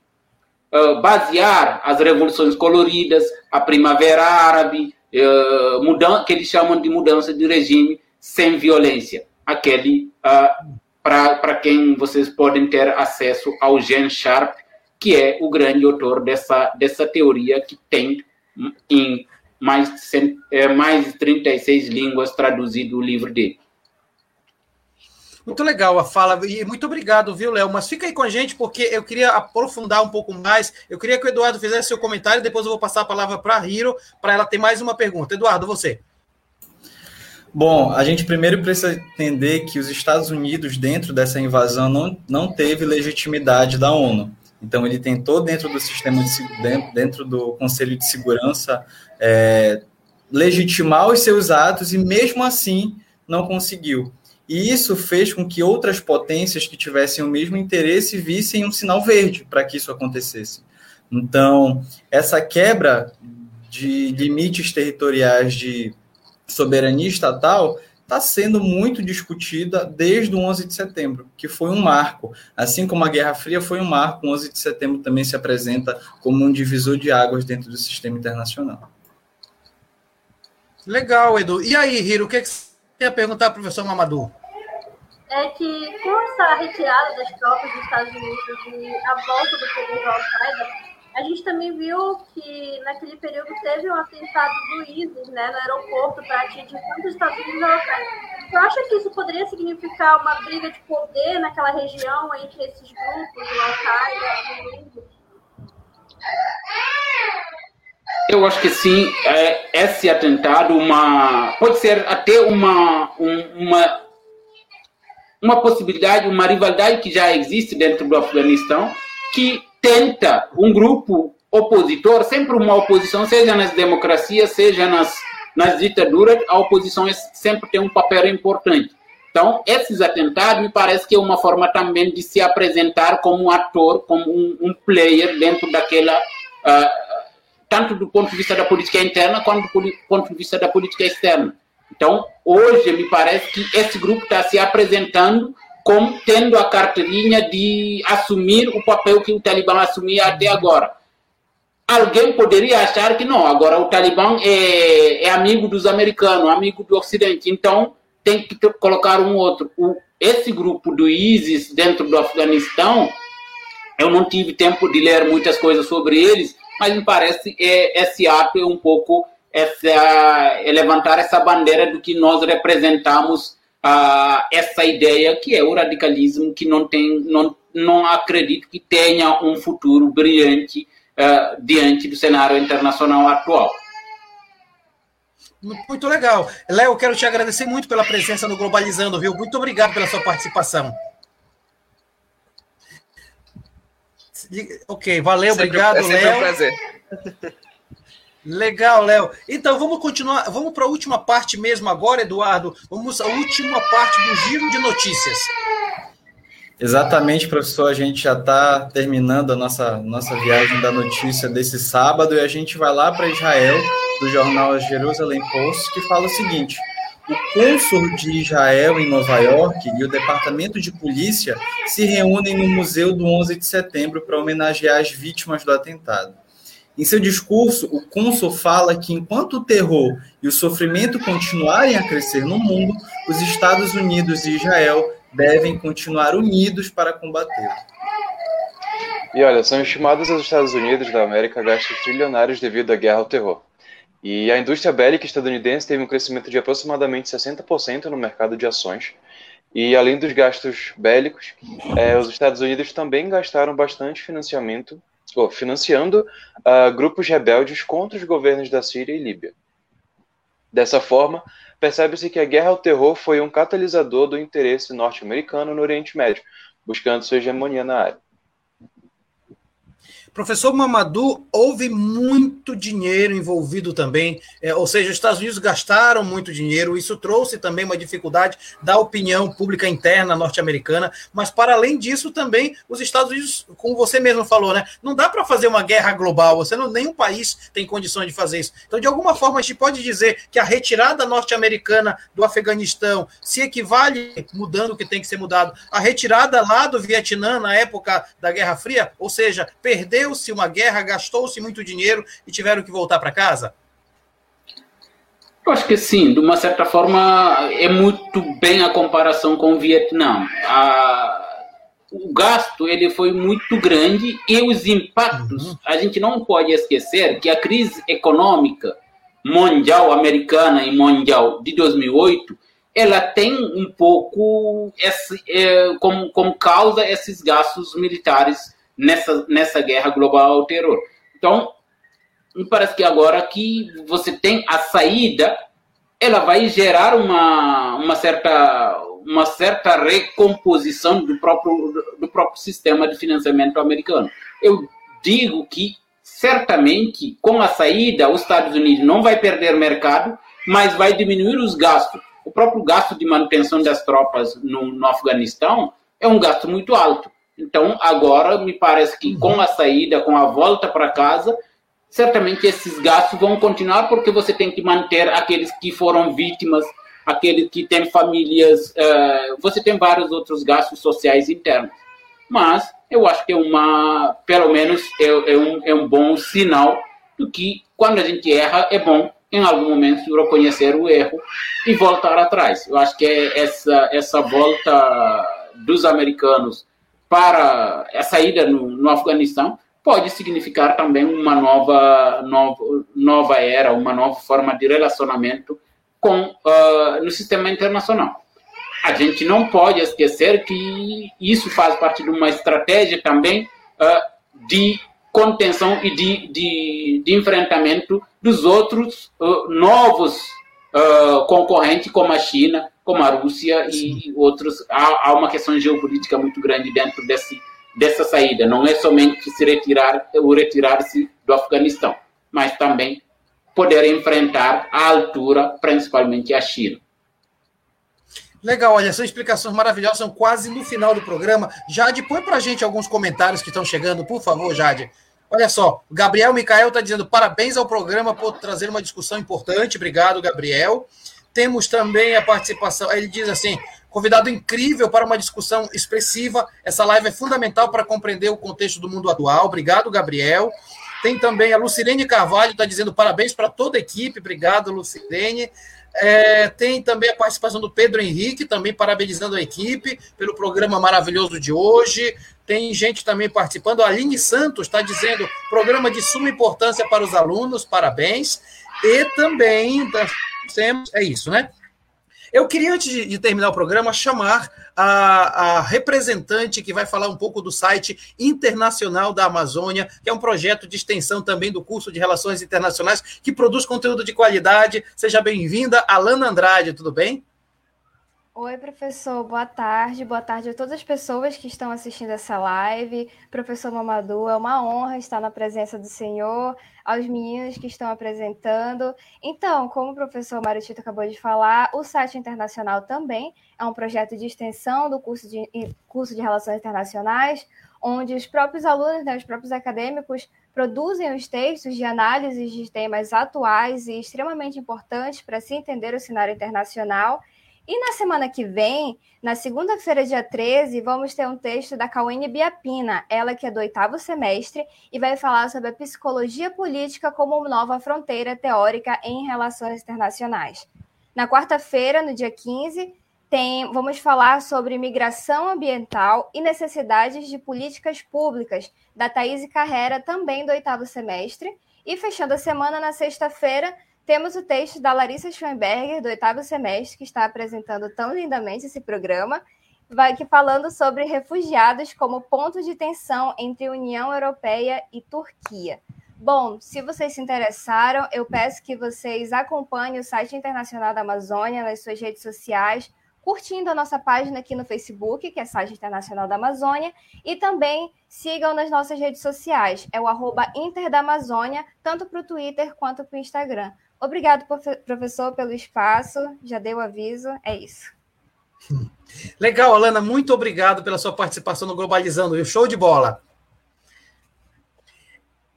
basear as revoluções coloridas, a primavera árabe, uh, mudan que eles chamam de mudança de regime sem violência. Aquele uh, para quem vocês podem ter acesso ao Jean Sharp, que é o grande autor dessa, dessa teoria que tem em mais é, mais de 36 línguas traduzido o livro dele. Muito legal a fala, e muito obrigado, viu, Léo? Mas fica aí com a gente, porque eu queria aprofundar um pouco mais. Eu queria que o Eduardo fizesse seu comentário, depois eu vou passar a palavra para a Hiro, para ela ter mais uma pergunta. Eduardo, você. Bom, a gente primeiro precisa entender que os Estados Unidos, dentro dessa invasão, não, não teve legitimidade da ONU. Então, ele tentou, dentro do sistema, de, dentro do Conselho de Segurança, é, legitimar os seus atos e, mesmo assim, não conseguiu. E isso fez com que outras potências que tivessem o mesmo interesse vissem um sinal verde para que isso acontecesse. Então, essa quebra de limites territoriais de soberania estatal está sendo muito discutida desde o 11 de setembro, que foi um marco. Assim como a Guerra Fria foi um marco, o 11 de setembro também se apresenta como um divisor de águas dentro do sistema internacional. Legal, Edu. E aí, Hiro, o que, é que você tem perguntar ao professor Mamadou? É que com essa retirada das tropas dos Estados Unidos e a volta do poder da Al-Qaeda, a gente também viu que naquele período teve um atentado do ISIS né, no aeroporto para atingir tanto os Estados Unidos locais. Você acha que isso poderia significar uma briga de poder naquela região entre esses grupos, o Al-Qaeda e o ISIS? Eu acho que sim, é, esse atentado uma, pode ser até uma, uma, uma possibilidade, uma rivalidade que já existe dentro do Afeganistão, que tenta um grupo opositor, sempre uma oposição, seja nas democracias, seja nas, nas ditaduras, a oposição é, sempre tem um papel importante. Então, esses atentados me parece que é uma forma também de se apresentar como um ator, como um, um player dentro daquela, uh, tanto do ponto de vista da política interna quanto do ponto de vista da política externa. Então, hoje me parece que esse grupo está se apresentando como tendo a carteirinha de assumir o papel que o Talibã assumia até agora. Alguém poderia achar que não, agora o Talibã é, é amigo dos americanos, amigo do Ocidente, então tem que colocar um outro. O, esse grupo do ISIS dentro do Afeganistão, eu não tive tempo de ler muitas coisas sobre eles, mas me parece é, esse ato é um pouco essa, é levantar essa bandeira do que nós representamos uh, essa ideia que é o radicalismo que não tem, não, não acredito que tenha um futuro brilhante uh, diante do cenário internacional atual. Muito legal. Léo, quero te agradecer muito pela presença no Globalizando, viu? Muito obrigado pela sua participação. Ok, valeu, Sempre, obrigado, é Léo. Um prazer. Legal, Léo. Então vamos continuar, vamos para a última parte mesmo agora, Eduardo. Vamos à última parte do giro de notícias. Exatamente, professor. A gente já está terminando a nossa, nossa viagem da notícia desse sábado e a gente vai lá para Israel, do jornal Jerusalem Post, que fala o seguinte: o cônsul de Israel em Nova York e o departamento de polícia se reúnem no Museu do 11 de setembro para homenagear as vítimas do atentado. Em seu discurso, o cônsul fala que enquanto o terror e o sofrimento continuarem a crescer no mundo, os Estados Unidos e Israel devem continuar unidos para combater. E olha, são estimados os Estados Unidos da América gastos trilionários devido à guerra ao terror. E a indústria bélica estadunidense teve um crescimento de aproximadamente 60% no mercado de ações. E além dos gastos bélicos, é, os Estados Unidos também gastaram bastante financiamento, ou, financiando uh, grupos rebeldes contra os governos da Síria e Líbia. Dessa forma, percebe-se que a guerra ao terror foi um catalisador do interesse norte-americano no Oriente Médio, buscando sua hegemonia na área. Professor Mamadou, houve muito dinheiro envolvido também, é, ou seja, os Estados Unidos gastaram muito dinheiro, isso trouxe também uma dificuldade da opinião pública interna norte-americana, mas para além disso também os Estados Unidos, como você mesmo falou, né, não dá para fazer uma guerra global, você não, nenhum país tem condições de fazer isso. Então, de alguma forma, a gente pode dizer que a retirada norte-americana do Afeganistão se equivale, mudando o que tem que ser mudado, a retirada lá do Vietnã na época da Guerra Fria, ou seja, perder perdeu-se uma guerra, gastou-se muito dinheiro e tiveram que voltar para casa? Eu acho que sim, de uma certa forma é muito bem a comparação com o Vietnã. A, o gasto ele foi muito grande e os impactos, uhum. a gente não pode esquecer que a crise econômica mundial americana e mundial de 2008 ela tem um pouco esse, é, como, como causa esses gastos militares nessa, nessa guerra global ao terror. Então, me parece que agora que você tem a saída, ela vai gerar uma, uma, certa, uma certa recomposição do próprio, do próprio sistema de financiamento americano. Eu digo que certamente com a saída os Estados Unidos não vai perder mercado, mas vai diminuir os gastos. O próprio gasto de manutenção das tropas no, no Afeganistão é um gasto muito alto. Então, agora, me parece que com a saída, com a volta para casa, certamente esses gastos vão continuar, porque você tem que manter aqueles que foram vítimas, aqueles que têm famílias, uh, você tem vários outros gastos sociais internos. Mas eu acho que é uma, pelo menos, é, é, um, é um bom sinal do que quando a gente erra, é bom em algum momento reconhecer o erro e voltar atrás. Eu acho que é essa, essa volta dos americanos para a saída no, no Afeganistão pode significar também uma nova, nova, nova era, uma nova forma de relacionamento com uh, no sistema internacional. A gente não pode esquecer que isso faz parte de uma estratégia também uh, de contenção e de, de, de enfrentamento dos outros uh, novos concorrentes, como a China, como a Rússia e outros. Há, há, uma questão geopolítica muito grande dentro desse, dessa saída. Não é somente se retirar ou retirar-se do Afeganistão, mas também poder enfrentar à altura, principalmente a China. Legal, olha, são explicações maravilhosas, são quase no final do programa. Jade, põe para gente alguns comentários que estão chegando, por favor, Jade. Olha só, o Gabriel Micael está dizendo parabéns ao programa por trazer uma discussão importante. Obrigado, Gabriel. Temos também a participação, ele diz assim: convidado incrível para uma discussão expressiva. Essa live é fundamental para compreender o contexto do mundo atual. Obrigado, Gabriel. Tem também a Lucirene Carvalho, está dizendo parabéns para toda a equipe. Obrigado, Lucirene. É, tem também a participação do Pedro Henrique, também parabenizando a equipe pelo programa maravilhoso de hoje. Tem gente também participando. A Aline Santos está dizendo programa de suma importância para os alunos, parabéns. E também temos, é isso, né? Eu queria, antes de, terminar o programa, chamar a, a, representante que vai falar um pouco do site internacional da Amazônia, que é um projeto de extensão também do curso de Relações Internacionais, que produz conteúdo de qualidade. Seja bem-vinda, Alana Andrade, tudo bem? Oi, professor, boa tarde. Boa tarde a todas as pessoas que estão assistindo essa live. Professor Mamadou, é uma honra estar na presença do senhor, aos meninos que estão apresentando. Então, como o professor Mário Tito acabou de falar, o site internacional também é um projeto de extensão do curso de, curso de Relações Internacionais, onde os próprios alunos, né, os próprios acadêmicos, produzem os textos de análise de temas atuais e extremamente importantes para se entender o cenário internacional E na semana que vem, na segunda-feira, dia 13, vamos ter um texto da Cauene Biapina, ela que é do oitavo semestre, e vai falar sobre a psicologia política como nova fronteira teórica em relações internacionais. Na quarta-feira, no dia 15, tem, vamos falar sobre migração ambiental e necessidades de políticas públicas, da Thaís Carrera, também do oitavo semestre. E fechando a semana, na sexta-feira, temos o texto da Larissa Schoenberger, do oitavo semestre, que está apresentando tão lindamente esse programa, vai aqui falando sobre refugiados como ponto de tensão entre União Europeia e Turquia. Bom, se vocês se interessaram, eu peço que vocês acompanhem o site internacional da Amazônia nas suas redes sociais, curtindo a nossa página aqui no Facebook, que é Site Internacional da Amazônia, e também sigam nas nossas redes sociais, é o arroba Inter da Amazônia, tanto para o Twitter quanto para o Instagram. Obrigado, professor, pelo espaço, já deu aviso, é isso. Legal, Alana, muito obrigado pela sua participação no Globalizando, show de bola.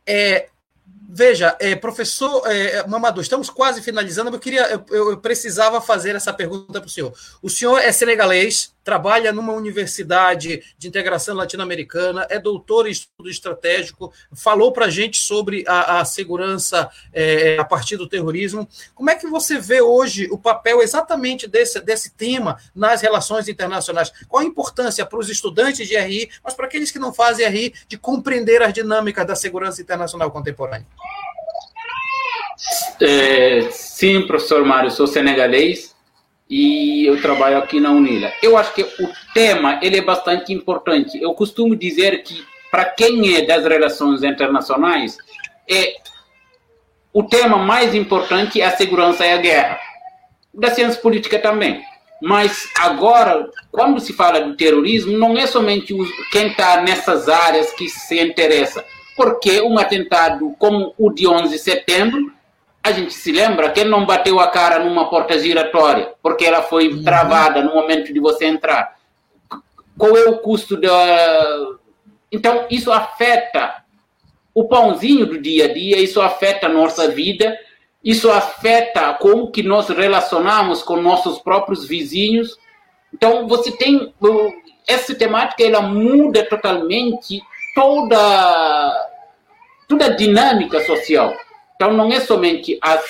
É, Veja, é, professor é, Mamadou, estamos quase finalizando, eu queria, eu, eu precisava fazer essa pergunta para o senhor. O senhor é senegalês, trabalha numa universidade de integração latino-americana, é doutor em estudo estratégico, falou para a gente sobre a, a segurança é, a partir do terrorismo. Como é que você vê hoje o papel exatamente desse, desse tema nas relações internacionais? Qual a importância para os estudantes de RI, mas para aqueles que não fazem RI, de compreender as dinâmicas da segurança internacional contemporânea? É, sim, professor Mário, sou senegalês e eu trabalho aqui na Unila. Eu acho que o tema ele é bastante importante. Eu costumo dizer que para quem é das relações internacionais, é o tema mais importante é a segurança e a guerra. Da ciência política também. Mas agora, quando se fala do terrorismo, não é somente quem está nessas áreas que se interessa. Porque um atentado como o de 11 de setembro a gente se lembra que ele não bateu a cara numa porta giratória, porque ela foi uhum. travada no momento de você entrar. Qual é o custo da. Então, isso afeta o pãozinho do dia a dia, isso afeta a nossa vida, isso afeta como que nós relacionamos com nossos próprios vizinhos. Então, você tem. Essa temática ela muda totalmente toda, toda a dinâmica social. Então, não é somente as,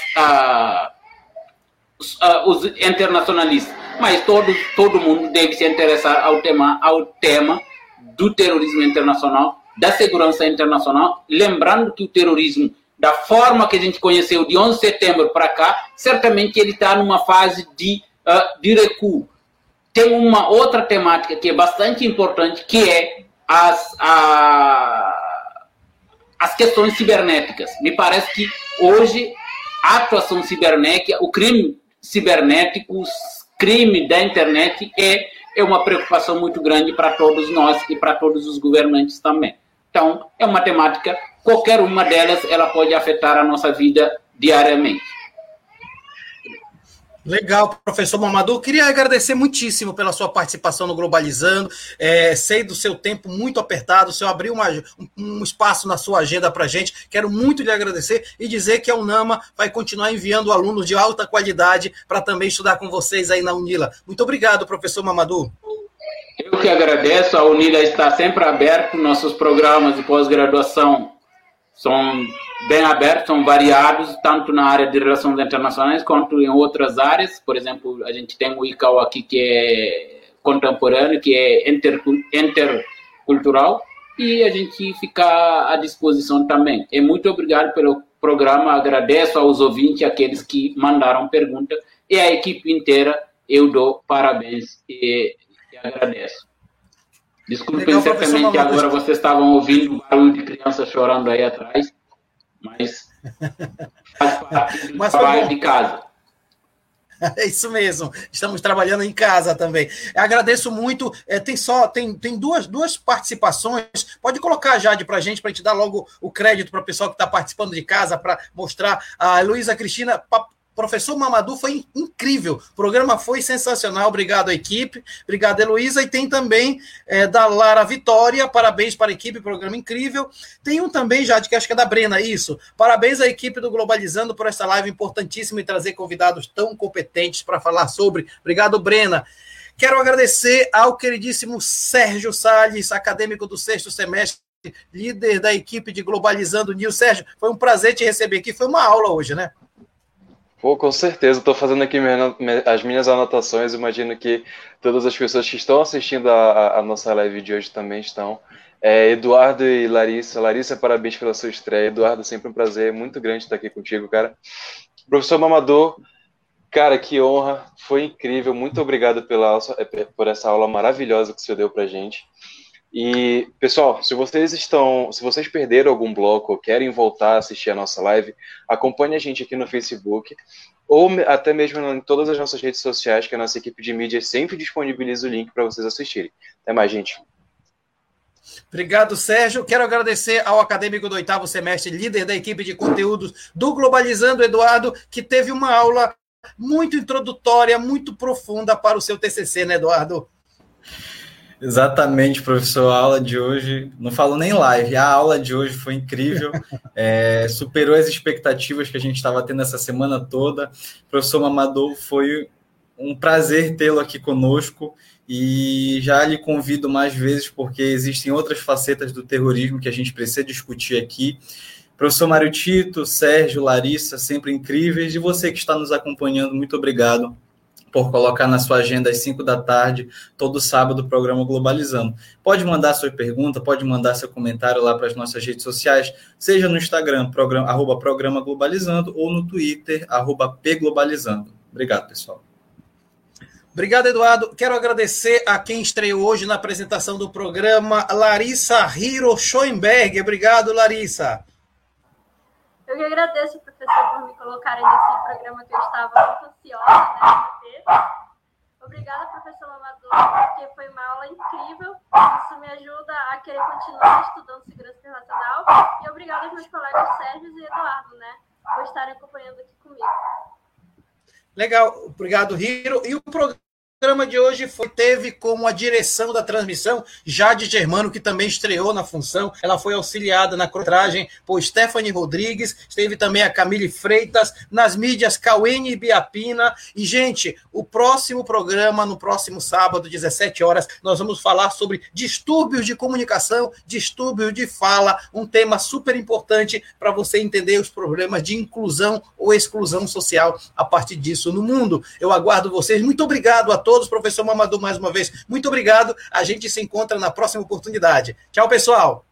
os internacionalistas, mas todo, todo mundo deve se interessar ao tema, ao tema do terrorismo internacional, da segurança internacional, lembrando que o terrorismo, da forma que a gente conheceu de 11 de setembro para cá, certamente ele está numa fase de, uh, de recuo. Tem uma outra temática que é bastante importante, que é as, a, as questões cibernéticas. Me parece que hoje a atuação cibernética, o crime cibernético, o crime da internet é, é uma preocupação muito grande para todos nós e para todos os governantes também. Então, é uma temática, qualquer uma delas, ela pode afetar a nossa vida diariamente. Legal, professor Mamadou. Queria agradecer muitíssimo pela sua participação no Globalizando. É, sei do seu tempo muito apertado, o senhor abriu uma, um, espaço na sua agenda para a gente. Quero muito lhe agradecer e dizer que a UNAMA vai continuar enviando alunos de alta qualidade para também estudar com vocês aí na Unila. Muito obrigado, professor Mamadou. Eu que agradeço. A Unila está sempre aberta. Nossos programas de pós-graduação são bem abertos, são variados, tanto na área de relações internacionais quanto em outras áreas. Por exemplo, a gente tem o ICAO aqui, que é contemporâneo, que é intercultural, e a gente fica à disposição também. E muito obrigado pelo programa, agradeço aos ouvintes, aqueles que mandaram pergunta, e a equipe inteira, eu dou parabéns e agradeço. Desculpem, Legal, certamente agora vocês estavam ouvindo barulho de criança chorando aí atrás mas faz parte do mas trabalho de casa. É isso mesmo. Estamos trabalhando em casa também. Agradeço muito. É, tem só tem, tem duas, duas participações. Pode colocar Jade para a gente para a gente dar logo o crédito para o pessoal que está participando de casa para mostrar a Luísa Cristina professor Mamadou foi incrível. O programa foi sensacional. Obrigado, equipe. Obrigado, Heloísa. E tem também é, da Lara Vitória. Parabéns para a equipe, programa incrível. Tem um também, já que acho que é da Brena, isso. Parabéns à equipe do Globalizando por essa live importantíssima e trazer convidados tão competentes para falar sobre. Obrigado, Brena. Quero agradecer ao queridíssimo Sérgio Salles, acadêmico do sexto semestre, líder da equipe de Globalizando News. Sérgio, foi um prazer te receber aqui. Foi uma aula hoje, né? Pô, com certeza. Estou fazendo aqui as minhas anotações. Imagino que todas as pessoas que estão assistindo a, a nossa live de hoje também estão. É, Eduardo e Larissa. Larissa, parabéns pela sua estreia. Eduardo, sempre um prazer muito grande estar aqui contigo, cara. Professor Mamador, Cara, que honra, foi incrível. Muito obrigado pela, é, por essa aula maravilhosa que você deu pra gente. E, pessoal, se vocês estão, se vocês perderam algum bloco ou querem voltar a assistir a nossa live, acompanhe a gente aqui no Facebook ou até mesmo em todas as nossas redes sociais, que a nossa equipe de mídia sempre disponibiliza o link para vocês assistirem. Até mais, gente. Obrigado, Sérgio. Quero agradecer ao acadêmico do oitavo semestre, líder da equipe de conteúdos do Globalizando, Eduardo, que teve uma aula muito introdutória, muito profunda para o seu TCC, né, Eduardo? Exatamente, professor. A aula de hoje, não falo nem live, a aula de hoje foi incrível, é, superou as expectativas que a gente estava tendo essa semana toda. Professor Mamadou, foi um prazer tê-lo aqui conosco e já lhe convido mais vezes, porque existem outras facetas do terrorismo que a gente precisa discutir aqui. Professor Mário Tito, Sérgio, Larissa, sempre incríveis. E você que está nos acompanhando, muito obrigado por colocar na sua agenda às 5 da tarde, todo sábado, o programa Globalizando. Pode mandar sua pergunta, pode mandar seu comentário lá para as nossas redes sociais, seja no Instagram, programa, arroba programa Globalizando, ou no Twitter, arroba pglobalizando. Obrigado, pessoal. Obrigado, Eduardo. Quero agradecer a quem estreou hoje na apresentação do programa, Larissa Hiro Schoenberg. Obrigado, Larissa. Eu que agradeço, professor, por me colocarem nesse programa que eu estava muito ansiosa né, para Obrigada, professor Amador, porque foi uma aula incrível. Isso me ajuda a querer continuar estudando segurança internacional. E obrigada aos meus colegas Sérgio e Eduardo, né, por estarem acompanhando aqui comigo. Legal, obrigado, Hiro. E o programa programa de hoje foi, teve como a direção da transmissão Jade Germano, que também estreou na função. Ela foi auxiliada na crotragem por Stephanie Rodrigues. Esteve também a Camille Freitas, nas mídias Cauene Biapina. E, gente, o próximo programa, no próximo sábado, 17 horas, nós vamos falar sobre distúrbios de comunicação, distúrbios de fala, um tema super importante para você entender os problemas de inclusão ou exclusão social a partir disso no mundo. Eu aguardo vocês. Muito obrigado a todos todos. Professor Mamadou, mais uma vez, muito obrigado. A gente se encontra na próxima oportunidade. Tchau, pessoal.